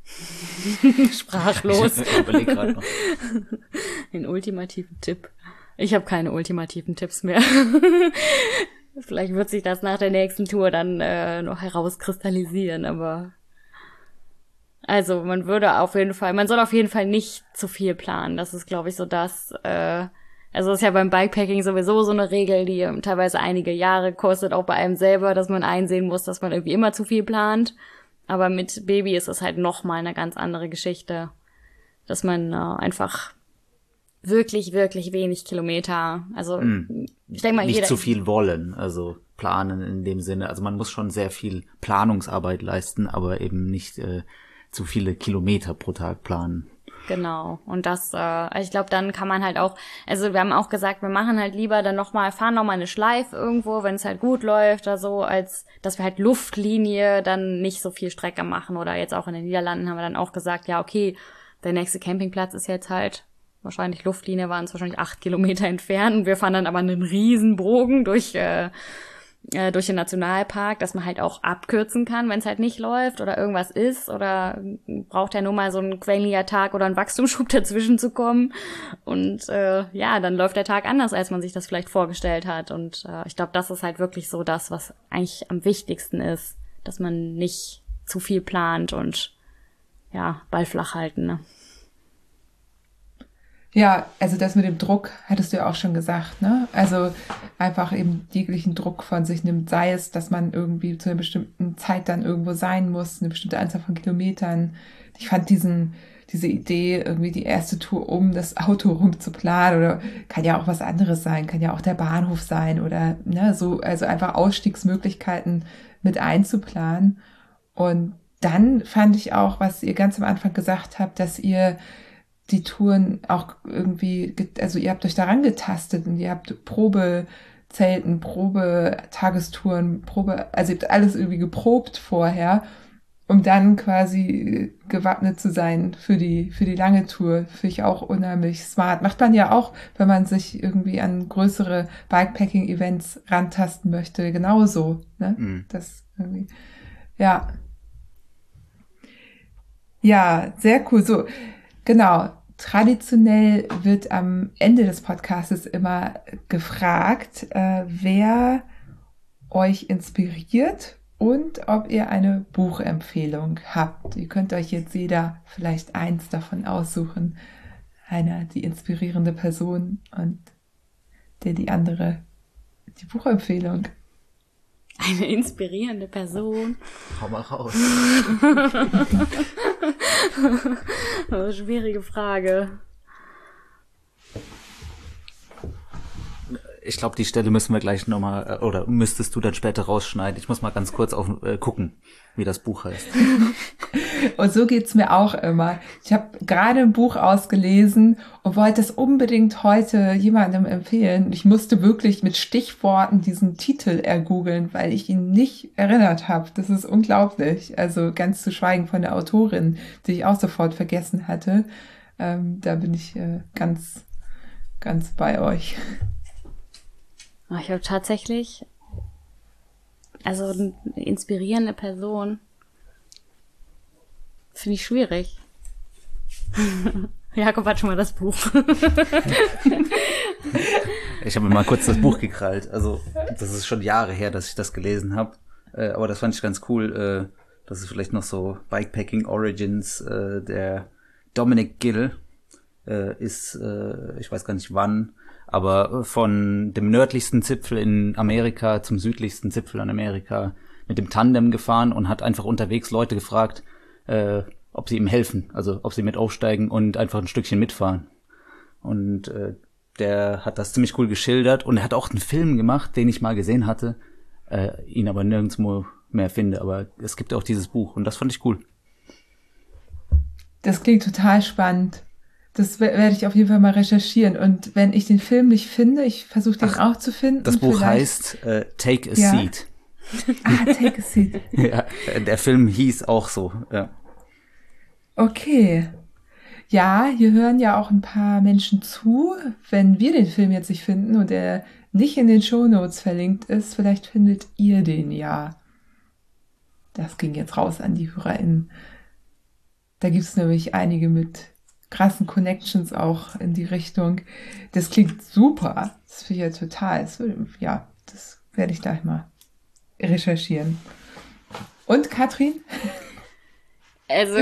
Sprachlos. Ich gerade noch. Den ultimativen Tipp. Ich habe keine ultimativen Tipps mehr. Vielleicht wird sich das nach der nächsten Tour dann äh, noch herauskristallisieren, aber also man würde auf jeden Fall, man soll auf jeden Fall nicht zu viel planen. Das ist, glaube ich, so das, äh, also ist ja beim Bikepacking sowieso so eine Regel, die teilweise einige Jahre kostet, auch bei einem selber, dass man einsehen muss, dass man irgendwie immer zu viel plant. Aber mit Baby ist es halt nochmal eine ganz andere Geschichte, dass man äh, einfach wirklich, wirklich wenig Kilometer, also mm. ich denke mal, nicht zu viel wollen, also planen in dem Sinne. Also man muss schon sehr viel Planungsarbeit leisten, aber eben nicht äh, zu viele Kilometer pro Tag planen. Genau. Und das, äh, ich glaube, dann kann man halt auch, also wir haben auch gesagt, wir machen halt lieber dann nochmal, fahren nochmal eine Schleife irgendwo, wenn es halt gut läuft oder so, als dass wir halt Luftlinie dann nicht so viel Strecke machen. Oder jetzt auch in den Niederlanden haben wir dann auch gesagt, ja, okay, der nächste Campingplatz ist jetzt halt wahrscheinlich Luftlinie waren es wahrscheinlich acht Kilometer entfernt. Wir fahren dann aber einen riesen Bogen durch äh, äh, durch den Nationalpark, dass man halt auch abkürzen kann, wenn es halt nicht läuft oder irgendwas ist oder braucht ja nur mal so ein quengeliger Tag oder ein Wachstumsschub dazwischen zu kommen und äh, ja, dann läuft der Tag anders, als man sich das vielleicht vorgestellt hat und äh, ich glaube, das ist halt wirklich so das, was eigentlich am wichtigsten ist, dass man nicht zu viel plant und ja, Ball flach halten. Ne? Ja, also das mit dem Druck hattest du ja auch schon gesagt, ne? Also einfach eben jeglichen Druck von sich nimmt, sei es, dass man irgendwie zu einer bestimmten Zeit dann irgendwo sein muss, eine bestimmte Anzahl von Kilometern. Ich fand diesen, diese Idee, irgendwie die erste Tour um das Auto rumzuplanen oder kann ja auch was anderes sein, kann ja auch der Bahnhof sein oder ne, so, also einfach Ausstiegsmöglichkeiten mit einzuplanen. Und dann fand ich auch, was ihr ganz am Anfang gesagt habt, dass ihr die Touren auch irgendwie, also ihr habt euch daran getastet und ihr habt Probezelten, Probe Tagestouren, Probe, also ihr habt alles irgendwie geprobt vorher, um dann quasi gewappnet zu sein für die, für die lange Tour. Finde ich auch unheimlich smart. Macht man ja auch, wenn man sich irgendwie an größere Bikepacking-Events rantasten möchte, genauso. Ne? Mhm. Das irgendwie, ja. Ja, sehr cool. So, genau. Traditionell wird am Ende des Podcastes immer gefragt, äh, wer euch inspiriert und ob ihr eine Buchempfehlung habt. Ihr könnt euch jetzt jeder vielleicht eins davon aussuchen. Einer die inspirierende Person und der die andere die Buchempfehlung. Eine inspirierende Person. Hau mal raus. oh, schwierige Frage. Ich glaube, die Stelle müssen wir gleich nochmal, äh, oder müsstest du dann später rausschneiden. Ich muss mal ganz kurz auf, äh, gucken, wie das Buch heißt. und so geht's mir auch immer. Ich habe gerade ein Buch ausgelesen und wollte es unbedingt heute jemandem empfehlen. Ich musste wirklich mit Stichworten diesen Titel ergoogeln, weil ich ihn nicht erinnert habe. Das ist unglaublich. Also ganz zu schweigen von der Autorin, die ich auch sofort vergessen hatte. Ähm, da bin ich äh, ganz, ganz bei euch. Oh, ich habe tatsächlich, also eine inspirierende Person, finde ich schwierig. Jakob hat schon mal das Buch. ich habe mir mal kurz das Buch gekrallt. Also das ist schon Jahre her, dass ich das gelesen habe. Äh, aber das fand ich ganz cool. Äh, das ist vielleicht noch so Bikepacking Origins. Äh, der Dominic Gill äh, ist, äh, ich weiß gar nicht wann, aber von dem nördlichsten Zipfel in Amerika zum südlichsten Zipfel in Amerika mit dem Tandem gefahren und hat einfach unterwegs Leute gefragt, äh, ob sie ihm helfen, also ob sie mit aufsteigen und einfach ein Stückchen mitfahren. Und äh, der hat das ziemlich cool geschildert und er hat auch einen Film gemacht, den ich mal gesehen hatte, äh, ihn aber nirgendwo mehr finde. Aber es gibt auch dieses Buch und das fand ich cool. Das klingt total spannend. Das werde ich auf jeden Fall mal recherchieren. Und wenn ich den Film nicht finde, ich versuche den Ach, auch zu finden. Das Buch heißt äh, Take a ja. Seat. Ah, Take a Seat. ja, der Film hieß auch so. Ja. Okay. Ja, hier hören ja auch ein paar Menschen zu. Wenn wir den Film jetzt nicht finden und er nicht in den Show Notes verlinkt ist, vielleicht findet ihr den ja. Das ging jetzt raus an die HörerInnen. Da gibt es nämlich einige mit krassen Connections auch in die Richtung. Das klingt super. Das finde ich ja total. Das würde, ja, das werde ich gleich mal recherchieren. Und Katrin? Also,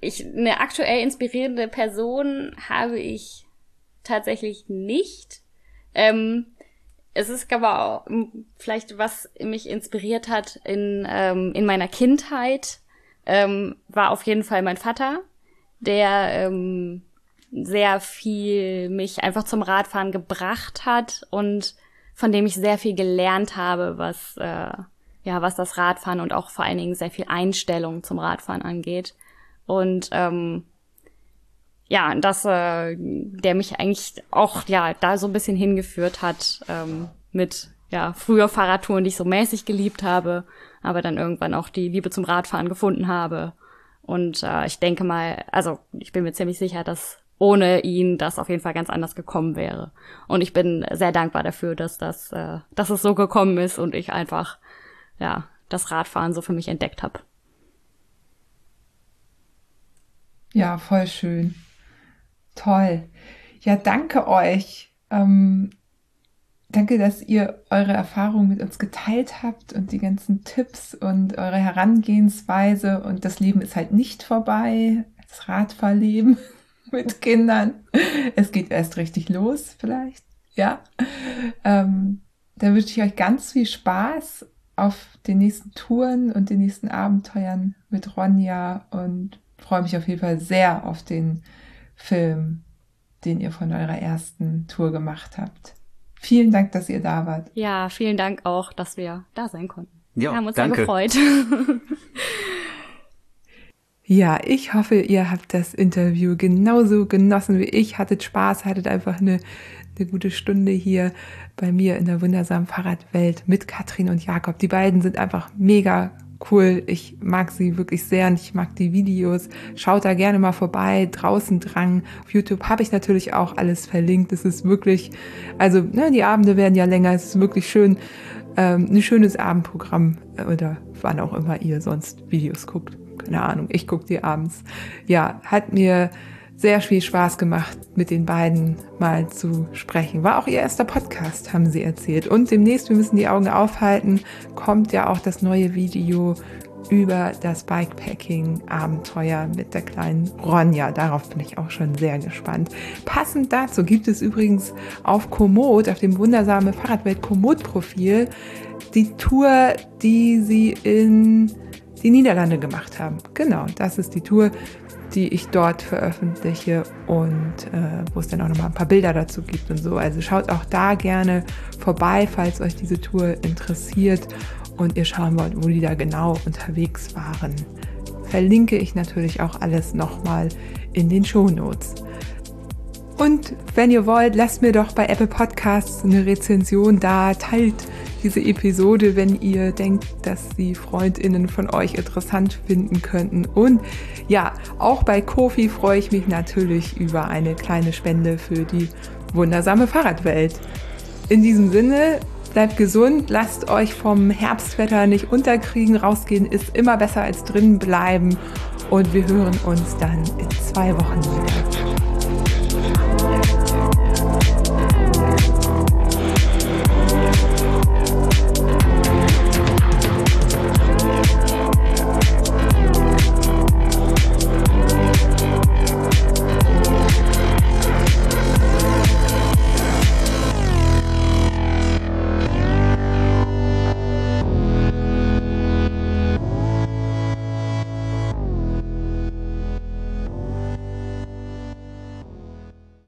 ich, eine aktuell inspirierende Person habe ich tatsächlich nicht. Ähm, es ist aber auch vielleicht, was mich inspiriert hat in, ähm, in meiner Kindheit, ähm, war auf jeden Fall mein Vater der ähm, sehr viel mich einfach zum Radfahren gebracht hat und von dem ich sehr viel gelernt habe, was äh, ja was das Radfahren und auch vor allen Dingen sehr viel Einstellung zum Radfahren angeht. Und ähm, ja, das, äh, der mich eigentlich auch ja da so ein bisschen hingeführt hat ähm, mit ja früher Fahrradtouren, die ich so mäßig geliebt habe, aber dann irgendwann auch die Liebe zum Radfahren gefunden habe und äh, ich denke mal, also ich bin mir ziemlich sicher, dass ohne ihn das auf jeden Fall ganz anders gekommen wäre. Und ich bin sehr dankbar dafür, dass das, äh, dass es so gekommen ist und ich einfach, ja, das Radfahren so für mich entdeckt habe. Ja, voll schön. Toll. Ja, danke euch. Ähm, Danke, dass ihr eure Erfahrungen mit uns geteilt habt und die ganzen Tipps und eure Herangehensweise. Und das Leben ist halt nicht vorbei. Das Radfahrleben mit Kindern. Es geht erst richtig los, vielleicht. Ja. Ähm, da wünsche ich euch ganz viel Spaß auf den nächsten Touren und den nächsten Abenteuern mit Ronja und freue mich auf jeden Fall sehr auf den Film, den ihr von eurer ersten Tour gemacht habt. Vielen Dank, dass ihr da wart. Ja, vielen Dank auch, dass wir da sein konnten. Ja, wir haben uns danke. sehr gefreut. Ja, ich hoffe, ihr habt das Interview genauso genossen wie ich. Hattet Spaß, hattet einfach eine, eine gute Stunde hier bei mir in der wundersamen Fahrradwelt mit Katrin und Jakob. Die beiden sind einfach mega cool. Ich mag sie wirklich sehr und ich mag die Videos. Schaut da gerne mal vorbei. Draußen Drang. Auf YouTube habe ich natürlich auch alles verlinkt. Es ist wirklich, also ne, die Abende werden ja länger. Es ist wirklich schön, ähm, ein schönes Abendprogramm äh, oder wann auch immer ihr sonst Videos guckt. Keine Ahnung. Ich gucke die abends. Ja, hat mir sehr viel Spaß gemacht, mit den beiden mal zu sprechen. War auch ihr erster Podcast, haben sie erzählt. Und demnächst, wir müssen die Augen aufhalten, kommt ja auch das neue Video über das Bikepacking-Abenteuer mit der kleinen Ronja. Darauf bin ich auch schon sehr gespannt. Passend dazu gibt es übrigens auf Komoot, auf dem wundersame Fahrradwelt Komoot-Profil, die Tour, die sie in die Niederlande gemacht haben. Genau, das ist die Tour, die ich dort veröffentliche und äh, wo es dann auch nochmal ein paar Bilder dazu gibt und so. Also schaut auch da gerne vorbei, falls euch diese Tour interessiert und ihr schauen wollt, wo die da genau unterwegs waren. Verlinke ich natürlich auch alles nochmal in den Show Notes. Und wenn ihr wollt, lasst mir doch bei Apple Podcasts eine Rezension da, teilt diese Episode, wenn ihr denkt, dass die Freundinnen von euch interessant finden könnten. Und ja, auch bei Kofi freue ich mich natürlich über eine kleine Spende für die wundersame Fahrradwelt. In diesem Sinne, bleibt gesund, lasst euch vom Herbstwetter nicht unterkriegen. Rausgehen ist immer besser als drinnen bleiben. Und wir hören uns dann in zwei Wochen wieder.